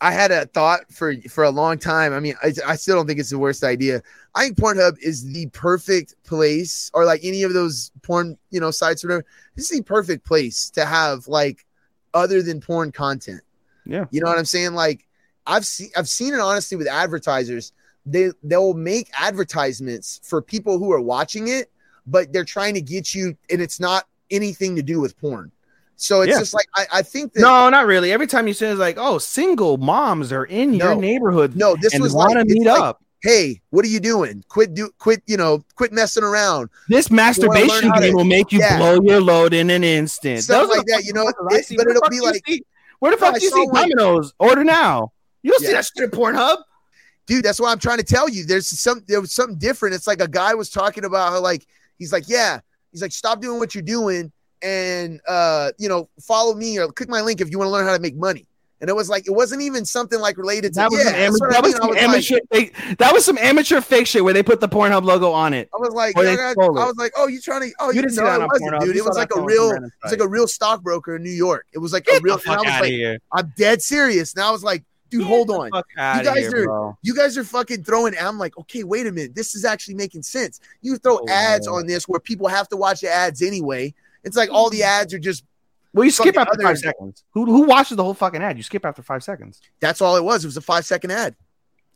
I had a thought for for a long time. I mean, I, I still don't think it's the worst idea. I think Pornhub is the perfect place, or like any of those porn, you know, sites or whatever. This is the perfect place to have like other than porn content.
Yeah.
You know what I'm saying? Like I've seen I've seen it honestly with advertisers. They they'll make advertisements for people who are watching it, but they're trying to get you, and it's not anything to do with porn. So it's
Yeah.
just like I, I think that
No, not really. Every time you say it's like, oh, single moms are in your neighborhood
no, this
and
was
want
like
to meet
like,
up.
Hey, what are you doing? Quit do quit, you know, quit messing around.
This masturbation
how to-
game will make you
Yeah.
blow your load in an instant.
Stuff
Those
like that, you know,
fucking ones I
it- but it'll be like-
see- where the fuck do you see
one-
Domino's? Order now. You don't see that shit at Pornhub.
dude that's what i'm trying to tell you there's some there was something different it's like a guy was talking about how like he's like yeah he's like stop doing what you're doing and uh you know follow me or click my link if you want to learn how to make money and it was like it wasn't even something like related to
That was
yeah,
some,
that's I
that was some
was like-
amateur fake. That was some amateur fake shit where they put the Pornhub logo on it.
I was like, yeah, I. I was like, oh, you trying to? Oh, you,
didn't
know,
that
it wasn't,
Pornhub.
dude.
You
It was like a real,
some
it
random
was
site.
like a real stockbroker in New York. It was like a real.
the
and I was
out
like,
here.
I'm dead serious. And I was like, dude, hold on.
Fuck outta
guys
here,
are-
bro.
You guys are fucking throwing. I'm like, okay, wait a minute. This is actually making sense. You throw
Oh,
ads
man.
on this where people have to watch the ads anyway. It's like all the mm. ads are just.
Well, you skip after five seconds. Who who watches the whole fucking ad? You skip after five seconds.
That's all it was. It was a five second ad.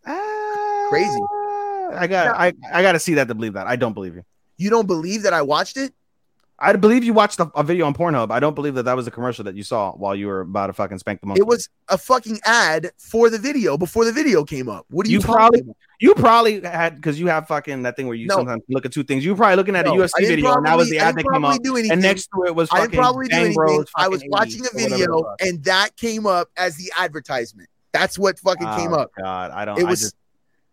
Ah, Crazy.
I got I, I got to see that to believe that. I don't believe you.
You don't believe that I watched it?
I believe you watched a, a video on Pornhub. I don't believe that that was a commercial that you saw while you were about to fucking spank the monkey.
It was a fucking ad for the video before the video came up. What are you,
You probably-
about?
You probably had because you have fucking that thing where you
No.
sometimes look at two things. You were probably looking at
No,
a UFC video and that was the ad that came up,
do
and next to it was
I didn't probably do anything. I was watching a
80s or whatever
video and that came up as the advertisement. That's what fucking came
Oh,
up.
God, I don't.
It
I
was
just,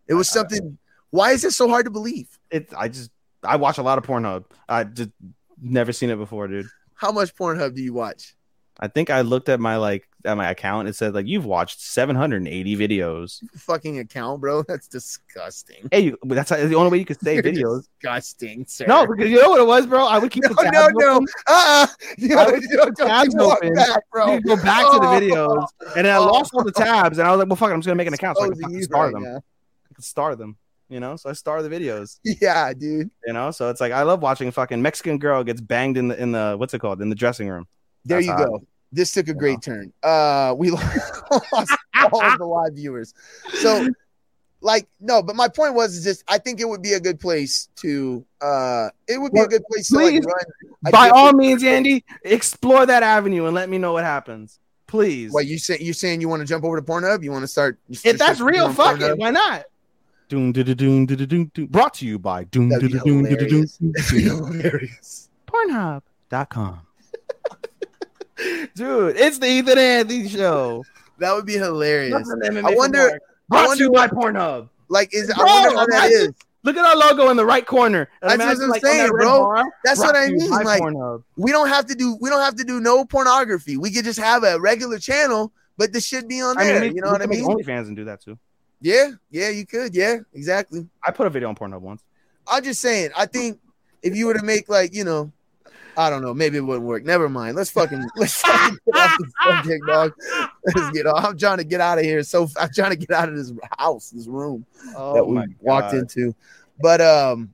it was something. Why is it so hard to believe?
it. I just. I watch a lot of Pornhub. I just never seen it before, dude.
How much Pornhub do you watch?
I think I looked at my like at my account. It said like you've watched 780 videos.
Fucking account, bro. [LAUGHS] That's disgusting.
Hey, you, that's the only way you could [LAUGHS]
You're
videos.
Disgusting, sir.
No, because you know what it was, bro. I would keep
no,
the
no,
tabs
no.
open.
Uh-uh. You
I would
you don't, don't
tabs open.
back, bro.
You go back to the
Oh.
videos, and then I
Oh.
lost all the [LAUGHS] tabs, and I was like, "Well, fuck it, I'm just gonna make an account so I can
oh,
Exposing
you
star
right
them.
now.
I can star them, you know." So I star the videos, [LAUGHS]
Yeah, dude.
you know. So it's like I love watching fucking Mexican girl gets banged in the in the what's it called in the dressing room.
There
That's
you
how I-
go. This took a great turn. Uh, we [LAUGHS] lost all of the live viewers. So, like, no, but my point was is just I think it would be a good place to. Uh, it would be
Well,
a good place to like
please,
run.
By all means, Andy, explore that avenue and let me know what happens, please.
What you say? you're saying you want to jump over to Pornhub? You want to start?
if that's real, fuck it. Why not? Doom, doom, doom, doom, doom, doom. Brought to you by Doom,
That'd
doom, doom, doom, doom,
hilarious.
doom,
That'd be
doom.
hilarious.
Pornhub.com. Dude, it's the Ethan Anthony show.
That would be hilarious.
Nothing MMA
I wonder-
Brought
I wonder
to you by Pornhub.
Like, is I wonder how that
imagine-
is.
Look at our logo in the right corner.
That's what I'm
like, on that
saying, bro.
bar,
That's what I mean. Like,
Pornhub.
we don't have to do. We don't have to do no pornography. We could just have a regular channel, but this should be on
I
there.
mean,
you know what I
can make
mean?
OnlyFans and do that too.
Yeah, yeah, you could. Yeah, exactly.
I put a video on Pornhub once.
I'm just saying. I think if you were to make like you know, I don't know, maybe it wouldn't work. Never mind. Let's fucking [LAUGHS] let's fucking get off this subject, dog. Let's get off. I'm trying to get out of here. So I'm trying to get out of this house, this room
Oh
that we walked into. But um,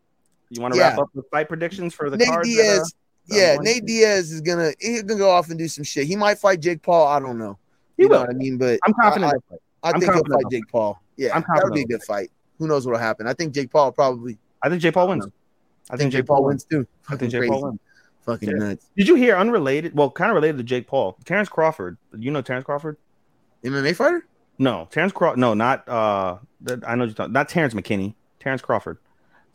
You want to
Yeah.
wrap up with fight predictions for the
Nate
cards? that,
Diaz,
uh,
yeah, Nate Diaz is gonna he's gonna go off and do some shit. He might fight Jake Paul. I don't know.
He
you know
will.
what I mean? But
I'm confident.
I. I,
I'm
think he'll fight Jake Paul. Yeah,
I'm
that would be a good fight. Who knows what'll happen? I think Jake Paul probably.
I think Jake Paul wins.
I think Jake Paul wins too.
I
Fucking
think Jake. Paul wins.
Fucking
Yeah.
nuts.
Did you hear unrelated? Well, kind of related to Jake Paul. Terence Crawford. You know Terence Crawford?
MMA fighter?
No, Terence Crawford. No, not uh. that- I know you're talking. Not Terrance McKinney. Terence Crawford.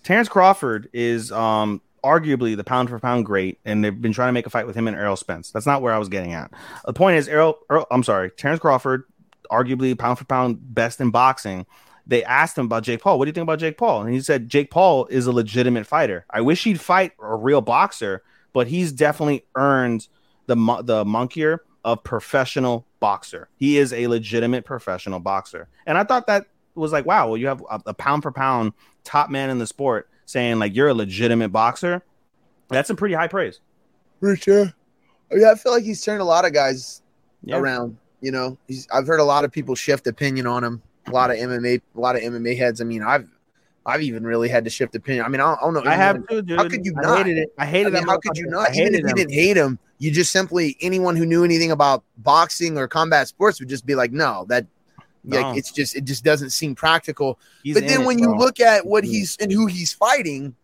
Terence Crawford is um arguably the pound for pound great, and they've been trying to make a fight with him and Errol Spence. That's not where I was getting at. The point is, Errol. Errol I'm sorry, Terence Crawford, arguably pound for pound best in boxing. They asked him about Jake Paul. What do you think about Jake Paul? And he said Jake Paul is a legitimate fighter. I wish he'd fight a real boxer, but he's definitely earned the the monkier of professional boxer. He is a legitimate professional boxer. And I thought that was like, wow, well, you have a, a pound for pound top man in the sport saying like you're a legitimate boxer. That's some pretty high praise.
For sure. Yeah, I feel like he's turned a lot of guys
Yeah.
around. You know, he's I've heard a lot of people shift opinion on him. A lot of MMA, a lot of MMA heads. I mean, I've I've even really had to shift opinion. I mean, I don't, I know.
I have dude.
How could you
I
not?
hated it. I
I
hated
mean,
that
how could you not? Even if you
him.
didn't hate him, you just simply anyone who knew anything about boxing or combat sports would just be like, no, that
No.
like it's just it just doesn't seem practical.
He's
but then
it,
when you look at what he's and who he's fighting,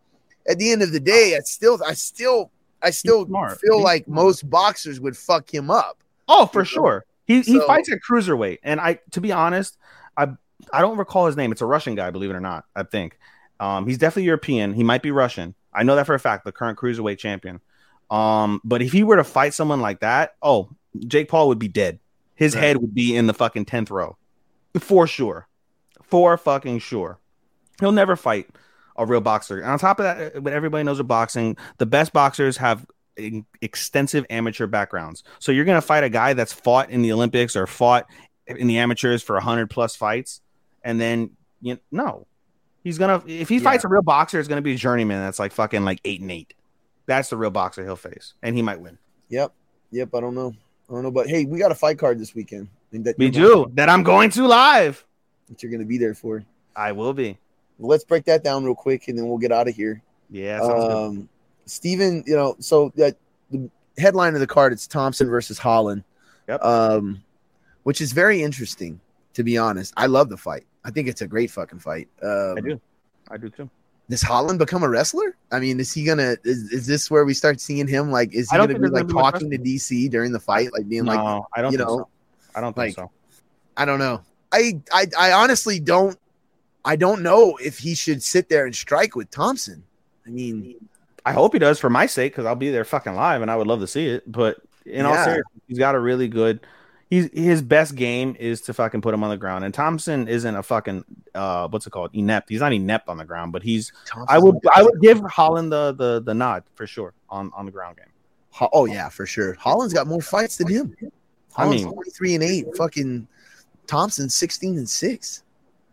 at the end of the day, I still I still I still feel
He's
like
smart.
most boxers would fuck him up.
Oh, for sure. He he fights at cruiserweight, and I to be honest, I I don't recall his name. It's a Russian guy, believe it or not. I think um, he's definitely European. He might be Russian. I know that for a fact. The current cruiserweight champion. Um, but if he were to fight someone like that, oh, Jake Paul would be dead. His
Right.
head would be in the fucking tenth row, for sure, for fucking sure. He'll never fight a real boxer. And on top of that, but everybody knows with boxing, the best boxers have extensive amateur backgrounds. So you're going to fight a guy that's fought in the Olympics or fought in the amateurs for 100 plus fights and then you no. He's going to if he
Yeah.
fights a real boxer it's going to be a journeyman that's like fucking like 8 and 8. That's the real boxer he'll face and he might win.
Yep, yep. I don't know, I don't know, but hey, we got a fight card this weekend. That
We do.
gonna-
That I'm going to live.
that you're going to be there for.
I will be.
Let's break that down real quick, and then we'll get out of here.
Yeah.
Um, Steven, you know, so that the headline of the card it's Thompson versus Holland.
Yep.
Um, which is very interesting, to be honest. I love the fight. I think it's a great fucking fight. Um,
I do. I do too.
Does Holland become a wrestler? I mean, is he gonna? Is, is this where we start seeing him? Like, is he gonna be like
gonna
talking to DC during the fight, like being
no,
like,
I don't
you
think
know,
so. I don't think
like-
so.
I don't know. I, I I honestly don't. I don't know if he should sit there and strike with Thompson. I mean,
I hope he does for my sake because I'll be there fucking live and I would love to see it. But in all seriousness, he's got a really good. He's his best game is to fucking put him on the ground. And Thompson isn't a fucking uh what's it called inept. He's not inept on the ground, but he's.
Thompson's
I would I would give Holland the the the nod for sure on on the ground game.
Ho- Oh yeah, for sure. Holland's got more fights than him.
I
Holland's
mean-
23 and 8. Fucking Thompson 16 and 6.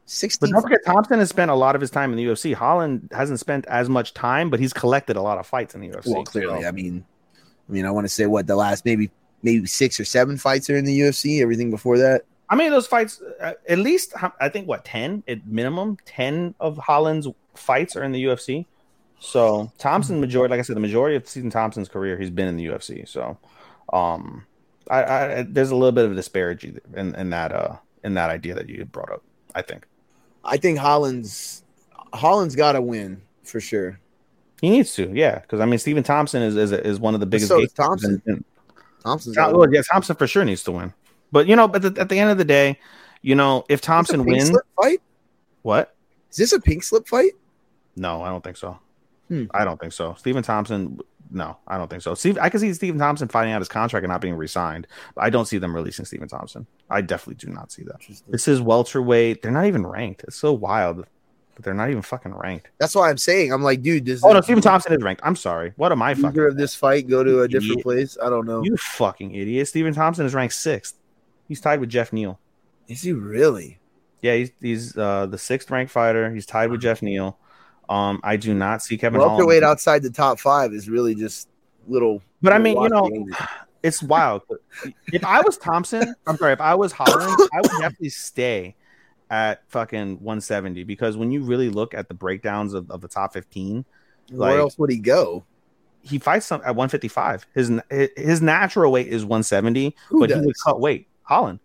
16
But don't forget, Thompson has spent a lot of his time in the UFC. Holland hasn't spent as much time, but he's collected a lot of fights in the UFC.
well, clearly.
so-
I mean, I mean, I want to say what the last maybe maybe six or seven fights are in the UFC. Everything before that,
I mean, those fights, uh, at least, I think, what, 10 at minimum? 10 of Holland's fights are in the UFC. So, Thompson, majority, like I said, the majority of Stephen Thompson's career, he's been in the UFC. So, um, I, I there's a little bit of a disparity in, in that, uh, in that idea that you brought up, I think.
I think Holland's Holland's got to win for sure.
He needs to, yeah, because I mean, Stephen Thompson is is, is one of the biggest.
so Thompson.
in- in-
Thompson's
Tom-
got
well, yeah, Thompson for sure needs to win. But you know, but the, at the end of the day, you know, if Thompson wins,
fight.
what?
Is this a pink slip fight?
No, I don't think so.
Hmm.
I don't think so. Stephen Thompson, no, I don't think so. Steve, I can see Stephen Thompson finding out his contract and not being re-signed, but I don't see them releasing Stephen Thompson. I definitely do not see that. This is welterweight. They're not even ranked. It's so wild that they're not even fucking ranked.
That's why I'm saying. I'm like, dude, does
Oh no, Stephen Thompson is ranked. I'm sorry. What am I fucking?
of this fight go to a different
Idiot.
place? I don't know.
You fucking idiot. Stephen Thompson is ranked sixth. He's tied with Jeff Neal.
Is he really?
Yeah, he's he's uh, the sixth ranked fighter. He's tied with Jeff Neal. Um, I do not see Kevin
Welterweight outside the top five is really just little.
But I mean, you know,
it?
it's wild. [LAUGHS] if I was Thompson, I'm sorry, if I was Holland, I would definitely stay at fucking 170 because when you really look at the breakdowns of, of the top 15,
where else would he go?
he fights some at 155. His his natural weight is 170,
Who
but he would cut weight. Holland.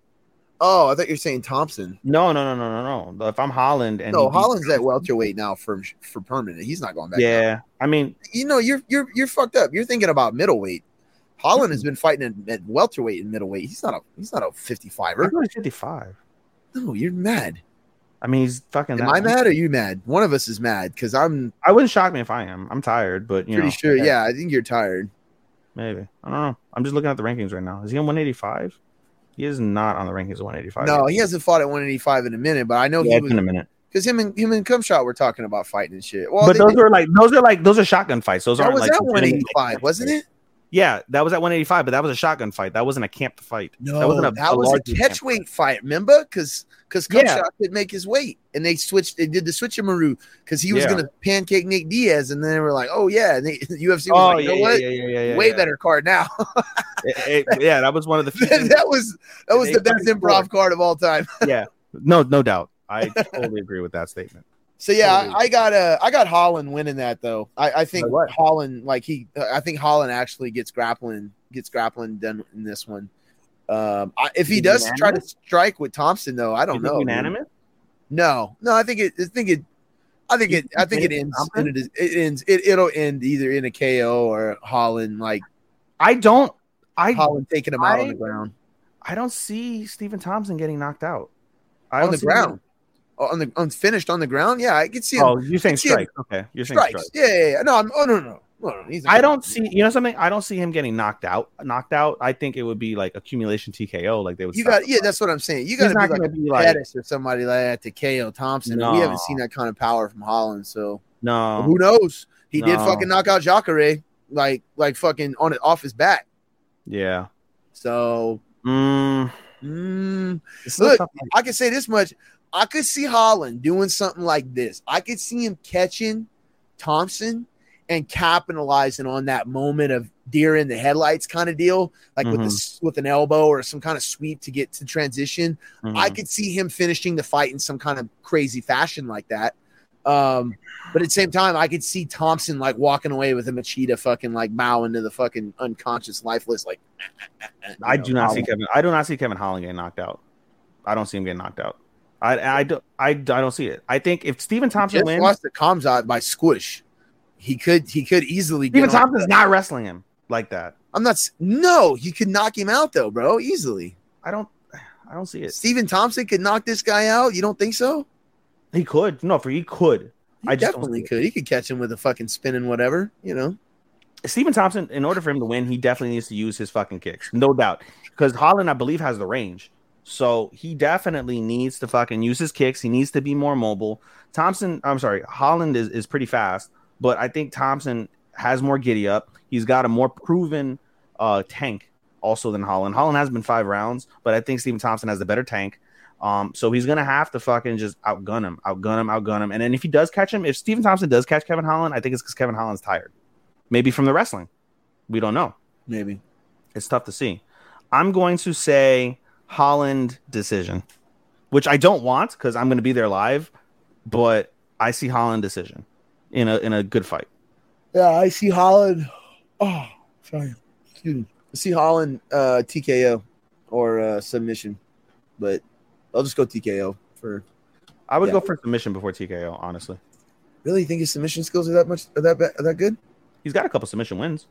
Oh, I thought you were saying Thompson.
No, no, no, no, no, no. If I'm Holland and
No,
beats-
Holland's at welterweight now for for permanent. He's not going back. down.
yeah, I mean,
you know, you're you're you're fucked up. You're thinking about middleweight. Holland has been fighting at, at welterweight and middleweight. He's not a he's not a 55er.
I'm 55.
No, you're mad.
I mean, he's fucking.
Am I mad or you mad? One of us is mad because I'm
I wouldn't shock me if I am. I'm tired, but you
pretty
know,
sure. Yeah, I think you're tired.
maybe. I don't know. I'm just looking at the rankings right now. Is he on 185? He is not on the rankings of 185.
No, he hasn't fought at 185 in a minute, but I know
yeah,
he was
in a minute.
because him and him and Khamzat were talking about fighting and shit. Well,
but
they-
those are like those are like those are shotgun fights. Those aren't
was
like
at 185, wasn't it?
Yeah, that was at 185, but that was a shotgun fight. That wasn't a camped fight.
No,
that wasn't a,
that was a
large
catch weight fight. Remember? Because because
Yeah.
Could make his weight, and they switched. They did the switcheroo because he was
Yeah.
gonna pancake Nick Diaz, and then they were like, "Oh yeah," and they, [LAUGHS] the UFC was
Oh,
like, "You
yeah,
know what?
yeah, yeah, yeah, yeah,
Way better card now." [LAUGHS]
It- it- yeah, that was one of the few [LAUGHS]
that was that was the best improv card of all time.
yeah, no, no doubt. I totally agree with that statement.
So yeah,
Totally.
I, I got uh, I got Holland winning that though. I, I think? Holland like he uh, I think Holland actually gets grappling gets grappling done in this one. Um, I, if he does try to strike with Thompson though, I don't know.
Unanimous?
No, no, I think it. I think it. I think it. I think it ends.
Thompson?
In a, it ends. It, it'll end either in a KO or Holland like
I don't. I
Holland taking him out on the ground.
I don't see Stephen Thompson getting knocked out. I
On the ground. Oh, on the unfinished on the ground. Yeah, I can see
him-. Oh, you're saying
see him.
strike? Okay, you're saying
strikes. Yeah, yeah, yeah. No, I'm. Oh no, no, no. no
I don't see. You know something? I don't see him getting knocked out. Knocked out. I think it would be like accumulation TKO. Like they would.
You got. Yeah,
fight.
that's what I'm saying. You got to be like
be like
Pettis or somebody like that to KO Thompson. and We haven't seen that kind of power from Holland. So
no.
who knows? He did fucking knock out Jacare like like fucking on it off his back.
Yeah.
So.
Mm,
mm, Look. I can say this much. I could see Holland doing something like this. I could see him catching Thompson and capitalizing on that moment of deer in the headlights kind of deal, like with this with an elbow or some kind of sweep to get to transition. I
Mhm.
could see him finishing the fight in some kind of crazy fashion like that. Um, but at the same time, I could see Thompson like walking away with a Machida fucking like bow into the fucking unconscious, lifeless, like. [LAUGHS]
I
know,
do not see Kevin. I do not see Kevin Holland getting knocked out. I don't see him getting knocked out. I I do I, I don't see it. I think if Stephen Thompson
just
wins,
lost to Khamzat by squish. He could he could easily
Stephen Thompson's not wrestling him like that.
I'm not no, he could knock him out though, bro, easily.
I don't. I don't see it.
Stephen Thompson could knock this guy out. You don't think so?
He could. No, for he could.
He
I
definitely could. He could catch him with a fucking spinning whatever, you know.
Stephen Thompson, in order for him to win, he definitely needs to use his fucking kicks, no doubt. Because Holland, I believe, has the range, so he definitely needs to fucking use his kicks. He needs to be more mobile. Thompson, I'm sorry, Holland is is pretty fast, but I think Thompson has more giddy up. He's got a more proven uh, tank also than Holland. Holland has been five rounds, but I think Stephen Thompson has the better tank. Um, so he's gonna have to fucking just outgun him, outgun him, outgun him. And then if he does catch him, if Stephen Thompson does catch Kevin Holland, I think it's because Kevin Holland's tired. Maybe from the wrestling. We don't know.
Maybe.
It's tough to see. I'm going to say Holland decision, which I don't want because I'm going to be there live, but I see Holland decision in a in a good fight.
Yeah, I see Holland. Oh, sorry. Excuse me. I see Holland uh TKO or uh submission. But I'll just go TKO for
I would
Yeah.
go for submission before TKO. Honestly,
really you think his submission skills are that much are that are that good?
he's got a couple submission wins.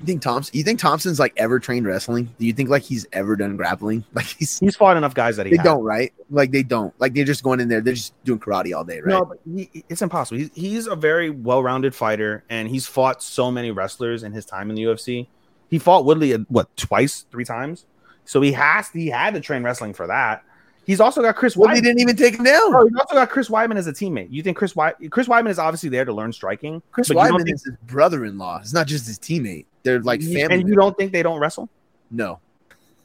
You think Thompson you think Thompson's like ever trained wrestling? Do you think like he's ever done grappling? [LAUGHS] Like he's
He's fought enough guys that he
They
has.
don't, right? Like they don't. Like they're just going in there. They're just doing karate all day, right?
No, but he, it's impossible. He's, he's a very well-rounded fighter, and he's fought so many wrestlers in his time in the UFC. He fought Woodley uh, what twice, three times. So he has he had to train wrestling for that. He's also got Chris
well, he didn't even take him down.
Bro, he's also got Chris Weidman as a teammate. You think Chris Weidman, Chris Weidman is obviously there to learn striking?
Chris Weidman
think-
is his brother-in-law. It's not just his teammate. They're like family.
and you don't think they don't wrestle?
no,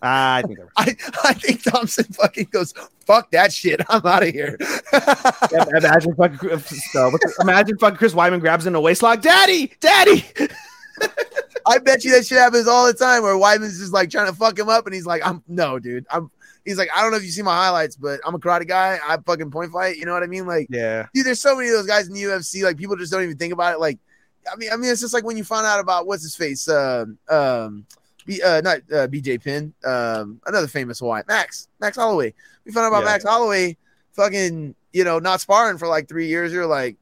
Ah, I think [LAUGHS]
I, I think Thompson fucking goes, fuck that shit. [LAUGHS] I'm out of here.
Yeah, [LAUGHS] imagine fucking so, imagine fucking Chris Weidman grabs in a waistlock. Daddy, daddy.
I bet you that shit happens all the time where Weidman's just like trying to fuck him up and he's like, I'm no, dude. I'm he's like, I don't know if you see my highlights, but I'm a karate guy. I fucking point fight. You know what I mean? Like,
Yeah.
dude, there's so many of those guys in the UFC. Like, people just don't even think about it. Like, I mean, I mean, it's just like when you find out about what's his face, um, um, B, uh, not uh, BJ Penn, um, another famous Hawaiian, Max, Max Holloway. We found out about
Yeah.
Max Holloway, fucking, you know, not sparring for like three years. You're like,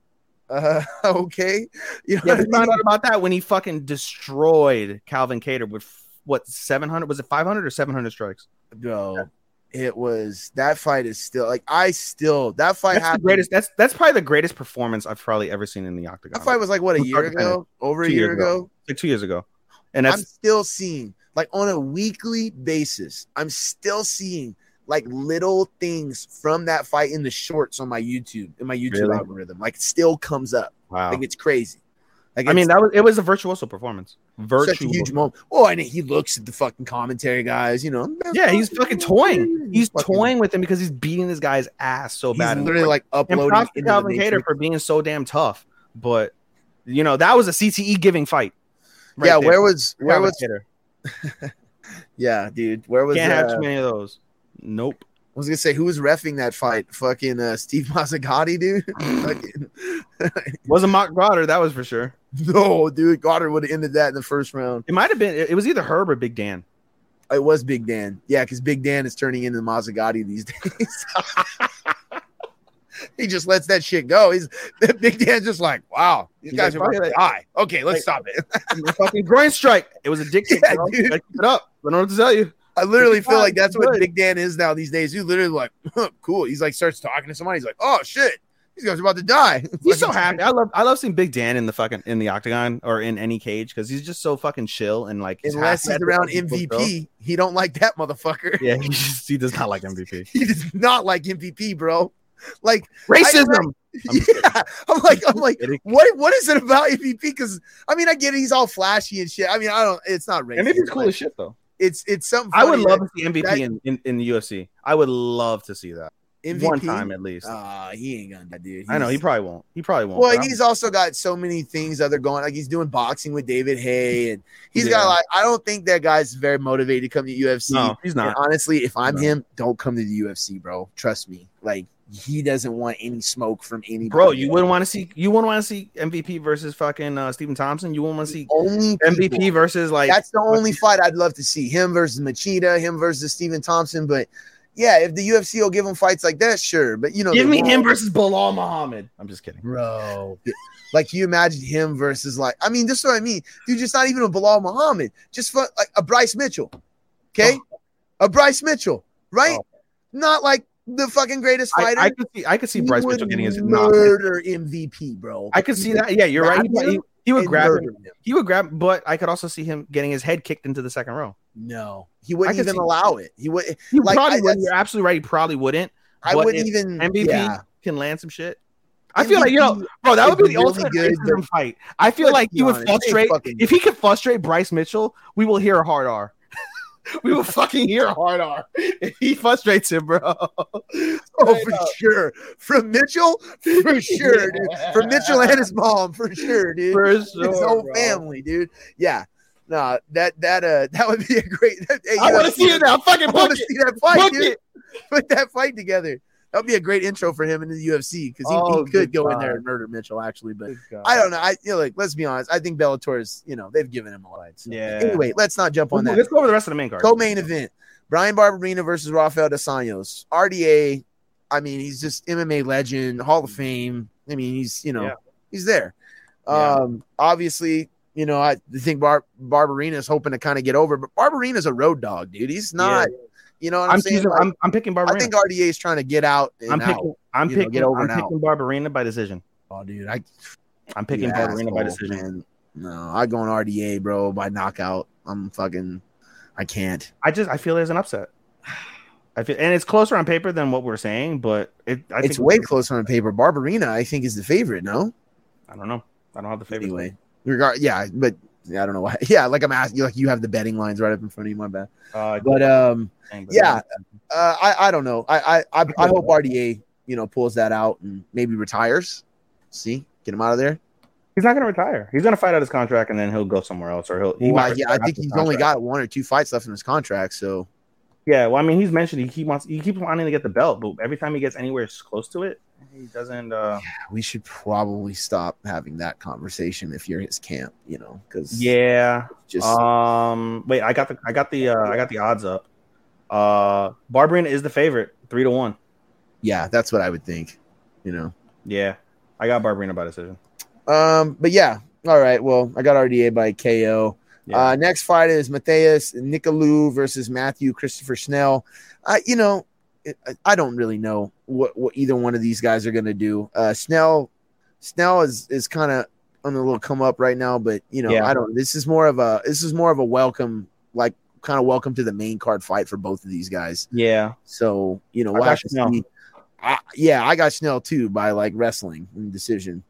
uh, [LAUGHS] okay, you know,
Yeah, we
I mean?
found out about that when he fucking destroyed Calvin Kattar with what 700 was it 500 or 700 strikes?
bro. It was that fight is still like I still that fight
That's the greatest. That's that's probably the greatest performance I've probably ever seen in the octagon.
That fight was like what a year ago, over a year
ago.
ago.
like two years ago, and
I'm still seeing like on a weekly basis. I'm still seeing like little things from that fight in the shorts on my YouTube in my YouTube
Really?
algorithm. Like still comes up.
wow.
Like it's crazy. Like
I mean, that was it was a virtuoso performance. Virtual.
such a huge moment. Oh, and he looks at the fucking commentary guys. You know,
Yeah, he's fucking toying. He's
fucking-
toying with him because he's beating this guy's ass so
He's
bad.
literally like
and
uploading.
to
into
Calvin
Kattar
for being so damn tough. But you know that was a CTE giving fight. right
yeah,
there.
where was where
Calvin
was [LAUGHS] yeah, dude? Where was
Can't have
uh,
too many of those. Nope.
Was gonna say who was refing that fight? Fucking uh, Steve [LAUGHS] Mazzagatti, dude. [LAUGHS] [LAUGHS]
Wasn't Marc Goddard, that was for sure.
no, dude, Goddard would have ended that in the first round.
It might have been. It was either Herb or Big Dan.
It was Big Dan, yeah, because Big Dan is turning into Mazzagatti these days. he just lets that shit go. He's Big Dan's just like, wow, these guys are to die. Okay, let's
Like-
stop it.
Fucking groin strike. It was a.
Yeah, dude.
Like, Keep it up. I don't know what to tell you.
I literally feel like that's what. Big Dan is now these days. He's literally like, [LAUGHS] huh, cool. He's like starts talking to somebody. He's like, oh shit, these guys are about to die. [LAUGHS]
He's so happy. I love. I love seeing Big Dan in the fucking in the octagon or in any cage because he's just so fucking chill and like. he's
Unless he's around. MVP, he don't like that motherfucker.
Yeah, he, just, he does not like [LAUGHS] MVP.
He does not like MVP, bro. Like,
Racism. I'm
yeah, I'm like, I'm like, what? What is it about MVP? Because I mean, I get it, he's all flashy and shit. I mean, I don't. It's not racist.
MVP's cool as shit though.
It's it's something.
I would love to see MVP
that-
in, in, in the UFC. I would love to see that
MVP.
one time at least.
Uh, he ain't gonna, do that, dude.
I know he probably won't. He probably won't.
Well,
but
he's also got so many things other going. Like he's doing boxing with David Haye, and he's
Yeah.
got like. I don't think that guy's very motivated to come to UFC.
no, he's
And
not.
honestly, if I'm
No.
him, don't come to the UFC, bro. Trust me. Like he doesn't want any smoke from anybody.
Bro, you wouldn't want to see. You wouldn't want to see MVP versus fucking uh, Stephen Thompson. You wouldn't want to see
only
MVP
people-
versus like.
That's the only fight I'd love to see. Him versus Machida, him versus Stephen Thompson. But yeah, if the UFC will give him fights like that, sure. But you know,
Give me him
won't.
versus Belal Muhammad. I'm just kidding.
bro. Like you imagine him versus like I mean, this is what I mean, dude. Just not even a Belal Muhammad, just for, like a Bryce Mitchell, okay, a Bryce Mitchell, right?
Oh.
Not like the fucking greatest fighter.
I could see. I could see Bryce Mitchell getting his.
Murder MVP, bro.
I could see that. Yeah, you're right. He, he, he would grab. Him.
him.
He would grab, but I could also see him getting his head kicked into the second row.
No, he wouldn't
I
even allow it. He would.
He
Like,
probably
I-
would.
that's-
You're absolutely right. He probably wouldn't.
I wouldn't even.
MVP
yeah.
can land some shit. I feel like you know, bro. That would be the
really
ultimate
good,
racism fight. I feel like he would frustrate. If he could frustrate Bryce Mitchell, we will hear a hard R. [LAUGHS] we will fucking hear hard R [LAUGHS] he frustrates him, bro. [LAUGHS]
Oh, for
up.
sure. From Mitchell, for sure, dude. From Mitchell and his mom, for sure, dude.
For
his whole
bro.
family, dude. Yeah. No, that that uh that would be a great. Hey,
I want to see it now. Fucking
I want to see that fight,
Book
dude.
it.
Put that fight together. That would be a great intro for him into the UFC because he,
Oh,
he could go in there and murder Mitchell actually, but I don't know. I you know, like let's be honest. I think Bellator's you know they've given him a lot. So.
Yeah.
Anyway, let's not jump on that.
let's go over the rest of the main card.
Co-main event: Bryan Barberena versus Rafael dos Anjos. RDA. I mean, he's just MMA legend, Hall of Fame. I mean, he's you know
Yeah.
he's there.
Yeah.
Um, obviously, you know I think Bar- Barberena is hoping to kind of get over, but Barberena's a road dog, dude. He's not. You know what I'm,
I'm,
saying? Like,
I'm, I'm picking
Barberena.
I
think RDA is trying to get out. And
I'm
out.
picking. I'm
you know,
picking.
get over
I'm
out.
picking Barberena by decision.
Oh, dude, I
I'm picking
you
Barberena by decision.
man. No, I go on RDA, bro, by knockout. I'm fucking. I can't.
I just I feel there's an upset. I feel, and it's closer on paper than what we're saying, but it. I
it's way closer on paper. Barberena, I think, is the favorite. No,
I don't know. I don't have the favorite.
anyway, regard, yeah, but Yeah, I don't know why. [LAUGHS] Yeah, like I'm asking you, like you have the betting lines right up in front of you. My bad.
Uh,
But um, yeah. uh, I I don't know. I I I, hope RDA you know pulls that out and maybe retires. See, get him out of there.
he's not gonna retire. He's gonna fight out his contract and then he'll go somewhere else, or he'll. He might
yeah, I think he's
his
only got one or two fights left in his contract. So
Yeah, well, I mean, he's mentioned he, he wants he keeps wanting to get the belt, but every time he gets anywhere close to it, he doesn't. uh
we should probably stop having that conversation if you're his camp. You know, because
Yeah.
just
Um. Wait, I got the I got the uh, I got the odds up. Uh, Barberena is the favorite, three to one.
yeah, that's what I would think. You know.
Yeah, I got Barberena by decision.
Um, but yeah, all right. Well, I got RDA by KO.
Yeah.
Uh, next fight is Matheus Nicolau versus Matthew Christopher Schnell. Uh, you know, I don't really know what, what either one of these guys are going to do. Uh, Schnell, Schnell is is kind of on a little come up right now, but you know,
Yeah.
I don't. This is more of a this is more of a welcome, like kind of welcome to the main card fight for both of these guys.
yeah.
So you know,
I
we'll
got
have to
Schnell.
see. I, yeah, I got Schnell too by like wrestling in decision.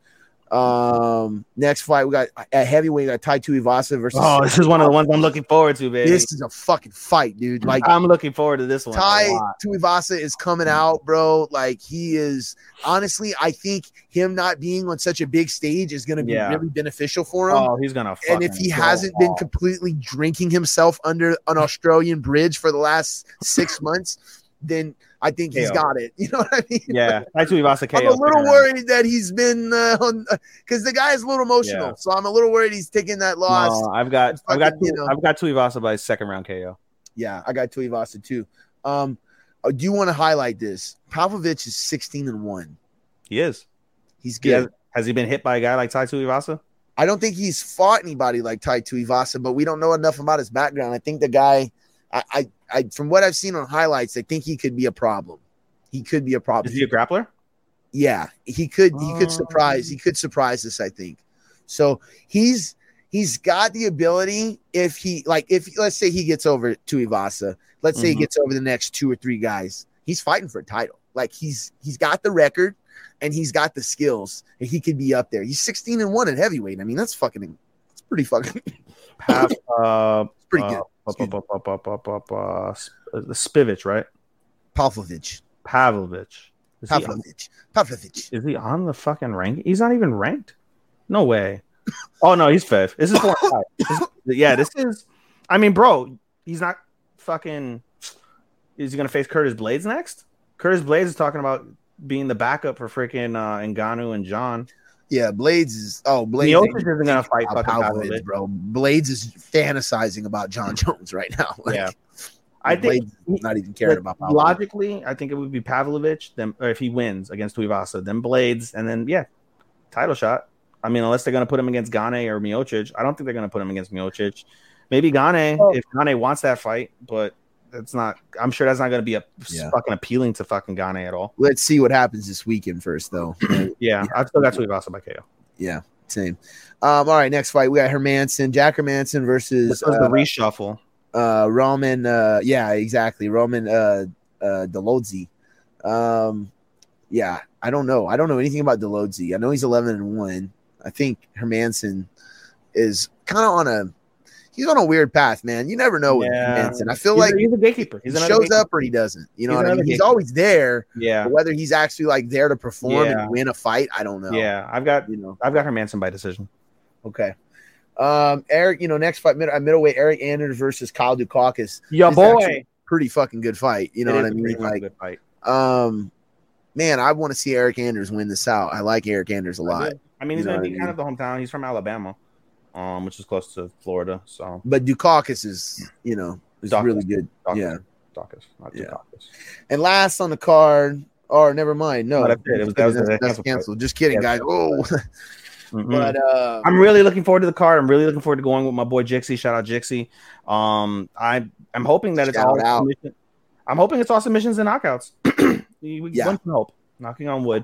Um, next fight we got at heavyweight. We got Tai Tuivasa versus.
Oh, this is one of the ones I'm looking forward to, baby.
this is a fucking fight, dude. Like
I'm looking forward to this one.
Tai. Tuivasa is coming out, bro. Like he is. Honestly, I think him not being on such a big stage is going to be
Yeah.
really beneficial for him.
Oh, he's gonna.
and if he hasn't been completely drinking himself under an Australian bridge for the last six months, then I think he's got it. [LAUGHS] You know what I mean?
yeah, Tuivasa
I'm a little worried that he's been uh, [LAUGHS] on because the guy is a little emotional.
Yeah.
So I'm a little worried he's taking that loss.
No, I've got, I've got,
Fucking, you know.
I've got Tuivasa by second round KO.
Yeah, I got Tuivasa too. Um, I do want to highlight this. Pavlovich is 16 and one.
He is.
He's
He
good.
has, has he been hit by a guy like Tai Tuivasa?
I don't think he's fought anybody like Tai Tuivasa, but we don't know enough about his background. I think the guy, I, I, I from what I've seen on highlights, I think he could be a problem. He could be a problem.
Is he a grappler?
yeah, he could he could
Oh.
surprise he could surprise us. I think so. He's he's got the ability if he like if let's say he gets over to Ivasa, let's say he
Mhm.
gets over the next two or three guys, he's fighting for a title. Like he's he's got the record and he's got the skills and he could be up there. He's 16 and 1 at heavyweight. I mean, that's fucking it's pretty fucking
Pav, [LAUGHS] uh,
it's pretty
uh,
good.
Spivich, right?
Pavlovich.
Pavlovich. Is
Pavlovich. Pavlovich.
is he on the fucking rank? He's not even ranked. No way. [LAUGHS] oh no, he's fifth. This is four. This- yeah, this is. I mean, bro, he's not fucking. Is he gonna face Curtis Blaydes next? Curtis Blaydes is talking about being the backup for freaking uh, Ngannou and John.
Yeah, Blaydes is oh Blaydes
Miocic isn't gonna fight fucking
Pavlovich,
Pavlovich.
bro. Blaydes is fantasizing about John mm. Jones right now. [LAUGHS] Like,
Yeah. I think
Blaydes is not even caring about Pavlovich.
logically, I think it would be Pavlovich. Then, or if he wins against Tuivasa, then Blaydes, and then yeah, title shot. I mean, unless they're gonna put him against Gane or Miocic, I don't think they're gonna put him against Miocic. Maybe Gane
Oh.
if Gane wants that fight, but it's not. I'm sure that's not gonna be a
Yeah.
fucking appealing to fucking Gane at all.
Let's see what happens this weekend first, though. [CLEARS THROAT]
Yeah, I've still got Tuivasa by KO.
yeah, same. Um, all right, next fight we got Hermansson, Jack Hermansson versus
This was
uh,
the reshuffle.
uh, Roman. Uh, yeah, exactly, Roman uh, uh, Dolidze. Um, yeah, I don't know. I don't know anything about Dolidze. I know he's eleven and one. I think Hermansson is kind of on a he's on a weird path, man. You never know with
Yeah.
Hermansson. I feel
He's,
like
a, he's a gatekeeper. He's
he shows
gatekeeper.
up or he doesn't. You know
He's
what I mean?
another
He's always there,
Yeah,
whether he's actually like there to perform
Yeah.
and win a fight, I don't know.
yeah. I've got
you know.
I've got Hermansson by decision.
Okay. Um, Eryk, you know, next fight, mid- uh, middleweight, Eryk Anders versus Kyle Dukakis.
Yeah, boy.
Pretty fucking good fight. You know
It
what I mean?
pretty
Like,
good fight.
um, man, I want to see Eryk Anders win this out. I like Eryk Anders a lot,
I mean, he's
You know
gonna be
I
kind of the hometown. He's from Alabama, um, which is close to Florida. So
but Dukakis is, you know, is
Dukakis.
really good.
Dukakis.
Yeah.
Dukakis, not
Yeah.
Dukakis.
And last on the card, or never mind, no,
that's it. It was- that was
that's, that's
canceled.
Just kidding,
Yeah.
guys. Oh, [LAUGHS]
Mhm.
but uh,
I'm really looking forward to the card. I'm really looking forward to going with my boy Jixie. Shout out Jixie. Um, I I'm hoping that it's all
out.
submission- I'm hoping it's all submissions and knockouts. [CLEARS THROAT]
Yeah.
one can hope. Knocking on wood.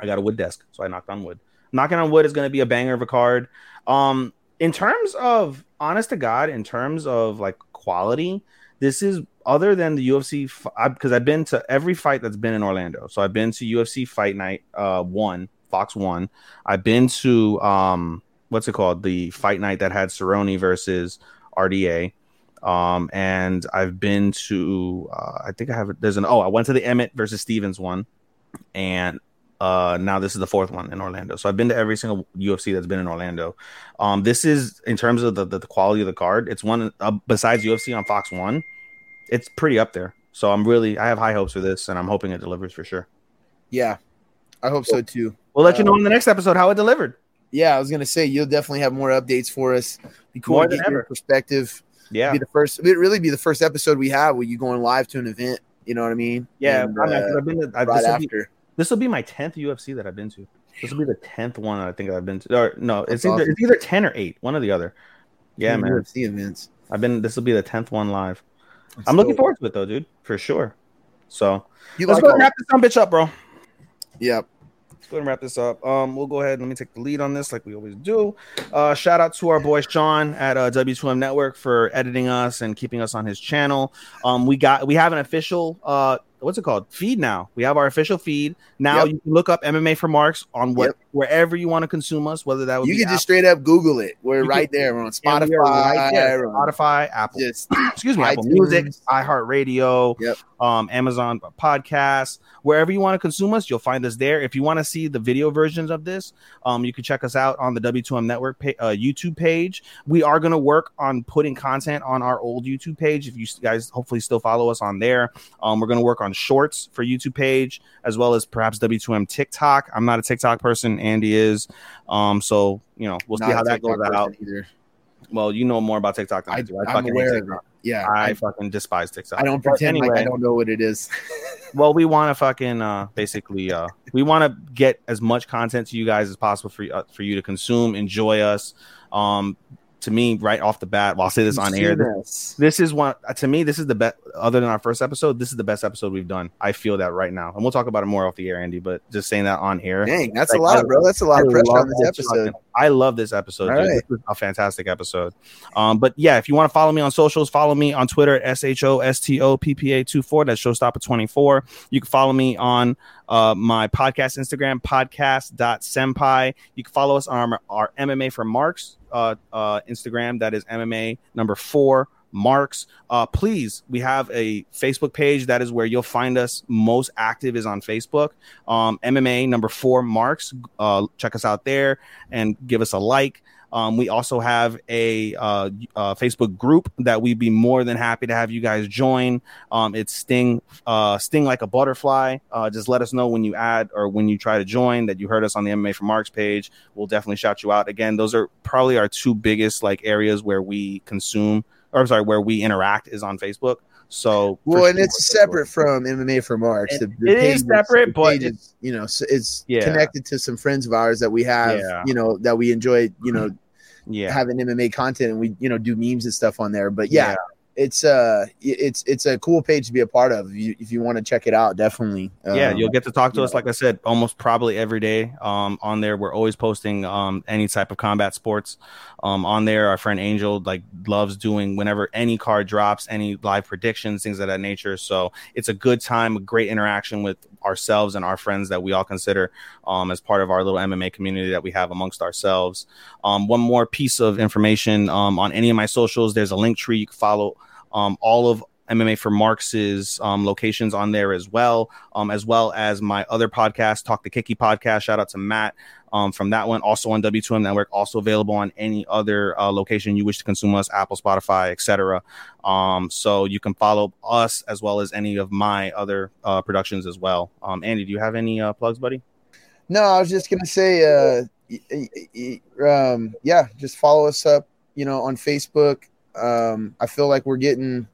I got a wood desk, so I knocked on wood. Knocking on wood is going to be a banger of a card. Um, in terms of honest to God, in terms of like quality, this is other than the UFC because I've been to every fight that's been in Orlando. So I've been to UFC Fight Night uh one, Fox One. I've been to um what's it called? The fight night that had Cerrone versus RDA. Um, and I've been to, uh, I think I have, there's an, oh, I went to the Emmett versus Stephens one. And uh, now this is the fourth one in Orlando. So I've been to every single UFC that's been in Orlando. Um, this is in terms of the, the, the quality of the card. It's one uh, besides UFC on Fox One. It's pretty up there. So I'm really I have high hopes for this, and I'm hoping it delivers for sure.
Yeah, I hope so too.
We'll let you know
Um,
in the next episode how it delivered.
Yeah, I was gonna say you'll definitely have more updates for us. Be cool
More
to get your
ever.
perspective.
Yeah,
Be the first. It really be the first episode we have where you going live to an event. You know what I mean?
yeah.
And,
I mean, 'cause
uh,
I've been to, I,
right
will be,
after.
This will be my tenth UFC that I've been to. This will be the tenth one I think I've been to. Or no, it's
That's
either
awesome.
it's either ten or eight, one or the other. Yeah, man.
UFC events.
I've been. This will be the tenth one live.
That's
I'm looking
dope.
forward to it though, dude, for sure. So
You
let's
like
go
all-
and wrap this some bitch up, bro.
Yep.
Let's go ahead and wrap this up. Um, we'll go ahead and let me take the lead on this, like we always do. Uh, shout out to our boy Sean at uh, W2M Network for editing us and keeping us on his channel. Um, we got we have an official uh, what's it called feed now. We have our official feed now.
Yep.
You can look up MMA for Marks on what
Yep.
wherever you want to consume us, whether that would
You can just straight up Google it. We're
You
right there. We're on Spotify.
right there. Spotify, Apple,
Just [CLEARS THROAT]
excuse me, Apple. Music, iHeartRadio,
Yep.
um, Amazon Podcasts, wherever you want to consume us, you'll find us there. If you want to see the video versions of this, um, you can check us out on the W2M Network uh, YouTube page. We are going to work on putting content on our old YouTube page. If you guys hopefully still follow us on there, um, we're going to work on shorts for YouTube page as well as perhaps W2M TikTok. I'm not a TikTok person, Andy is, um, so you know we'll see how that
TikTok
goes out.
Either.
Well, you know more about TikTok than I,
I,
do. I
I'm
fucking
aware of it. Yeah.
I,
I,
fucking despise TikTok.
I don't
But
pretend like I don't know what it is. [LAUGHS]
Well, we want to fucking uh, basically uh, we want to get as much content to you guys as possible for uh, for you to consume, enjoy us. Um, to me, right off the bat, well, I'll say this on air. This, this is one to me. This is the best. Other than our first episode, this is the best episode we've done. I feel that right now, and we'll talk about it more off the air, Andy. But just saying that on air.
Dang, that's
Like,
a lot,
I-
bro. That's a lot
I
of pressure on this episode.
fucking- I love this episode. Dude.
right.
This is a fantastic episode. Um, but yeah, if you want to follow me on socials, follow me on Twitter at S H O S T O P P A 24. That's Showstopper24. You can follow me on uh, my podcast Instagram, podcast.senpai. You can follow us on our, our MMA for Marks uh, uh, Instagram. That is MMA number four. Marks, uh, please. We have a Facebook page. That is where you'll find us most active is on Facebook. Um, MMA number four Marks. Uh, check us out there and give us a like. Um, we also have a uh, uh, Facebook group that we'd be more than happy to have you guys join. Um, it's Sting, uh, Sting like a butterfly. Uh, just let us know when you add or when you try to join that you heard us on the MMA for Marks page. We'll definitely shout you out. Again, those are probably our two biggest like areas where we consume, or I'm sorry, where we interact is on Facebook. So, for
Well, and
sure,
it's separate from MMA for Marks.
It-
The- the
it is
page
separate,
the
but
is, you know, so it's
Yeah.
connected to some friends of ours that we have,
Yeah.
you know, that we enjoy, you know,
Yeah,
having MMA content and we, you know, do memes and stuff on there. But yeah, it's uh, it's it's a cool page to be a part of. If you, if you want to check it out, definitely.
yeah
Um,
you'll get to talk to us like i said almost probably every day um on there we're always posting um any type of combat sports um on there our friend angel like loves doing whenever any card drops any live predictions things of that nature so it's a good time a great interaction with ourselves and our friends that we all consider um as part of our little mma community that we have amongst ourselves um one more piece of information um on any of my socials there's a link tree you can follow um all of MMA for Marx's um, locations on there as well, um, as well as my other podcast, Talk the Kiki podcast. Shout out to Matt um, from that one, also on W2M Network, also available on any other uh, location you wish to consume us, Apple, Spotify, etc. Um, so you can follow us as well as any of my other uh, productions as well. Um, Andy, do you have any uh, plugs, buddy?
No, I was just gonna say, uh, y- y- y- um, yeah, just follow us up, you know, on Facebook. Um, I feel like we're getting,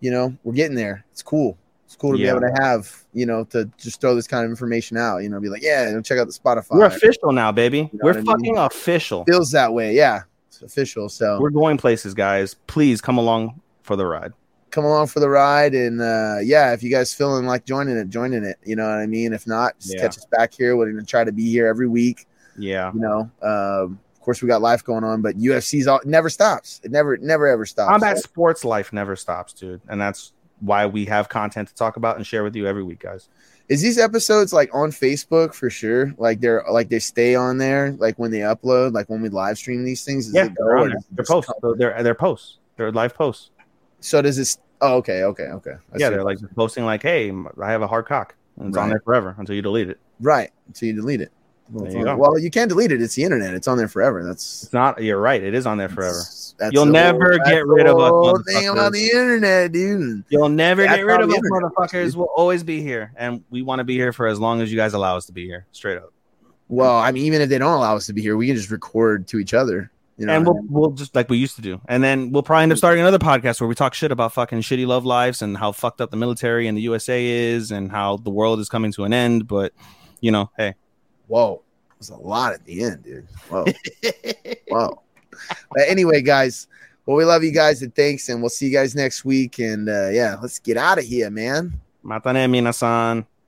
you know, we're getting there. It's cool. It's cool to
Yeah.
be able to have, you know, to just throw this kind of information out. You know, be like, yeah, you know, check out the Spotify.
We're official now, baby.
You know
We're
I mean?
fucking official.
Feels that way, yeah. It's official. So
We're going places, guys. Please come along for the ride.
come along for the ride, and uh, yeah, if you guys feeling like joining it, joining it. You know what I mean? If not, just
Yeah.
catch us back here. We're gonna try to be here every week.
Yeah.
you know um course we got life going on but ufc's all, never stops it never never ever stops
Combat
So,
sports life never stops, dude, and that's why we have content to talk about and share with you every week, guys.
Is these episodes like on Facebook for sure? Like they're like they stay on there, like when they upload, like when we live stream these things.
Yeah, they're, on they're posts.
come-
They're they're posts. They're live posts.
So does this? Oh, okay, okay, okay. I
yeah, they're like posting like, "Hey, I have a hard cock." And it's on there forever until you delete it.
right. until you delete it. Well,
you
on- well, you can't delete it. It's the internet. It's on there forever. That's
It's not. You're right. It is on there forever. You'll never get rid of us,
thing about the internet, dude.
You'll never get rid of us, motherfuckers.
dude.
We'll always be here, and we want to be here for as long as you guys allow us to be here. Straight up.
Well, I mean, even if they don't allow us to be here, we can just record to each other. You know,
and we'll
mean?
we'll just like we used to do, and then we'll probably end up mm. starting another podcast where we talk shit about fucking shitty love lives and how fucked up the military and the USA is, and how the world is coming to an end. But you know, hey,
whoa, it was a lot at the end, dude. Whoa, [LAUGHS] whoa. But anyway, guys, well, we love you guys and thanks, and we'll see you guys next week. And uh, yeah, let's get out of here, man.
matane minasan.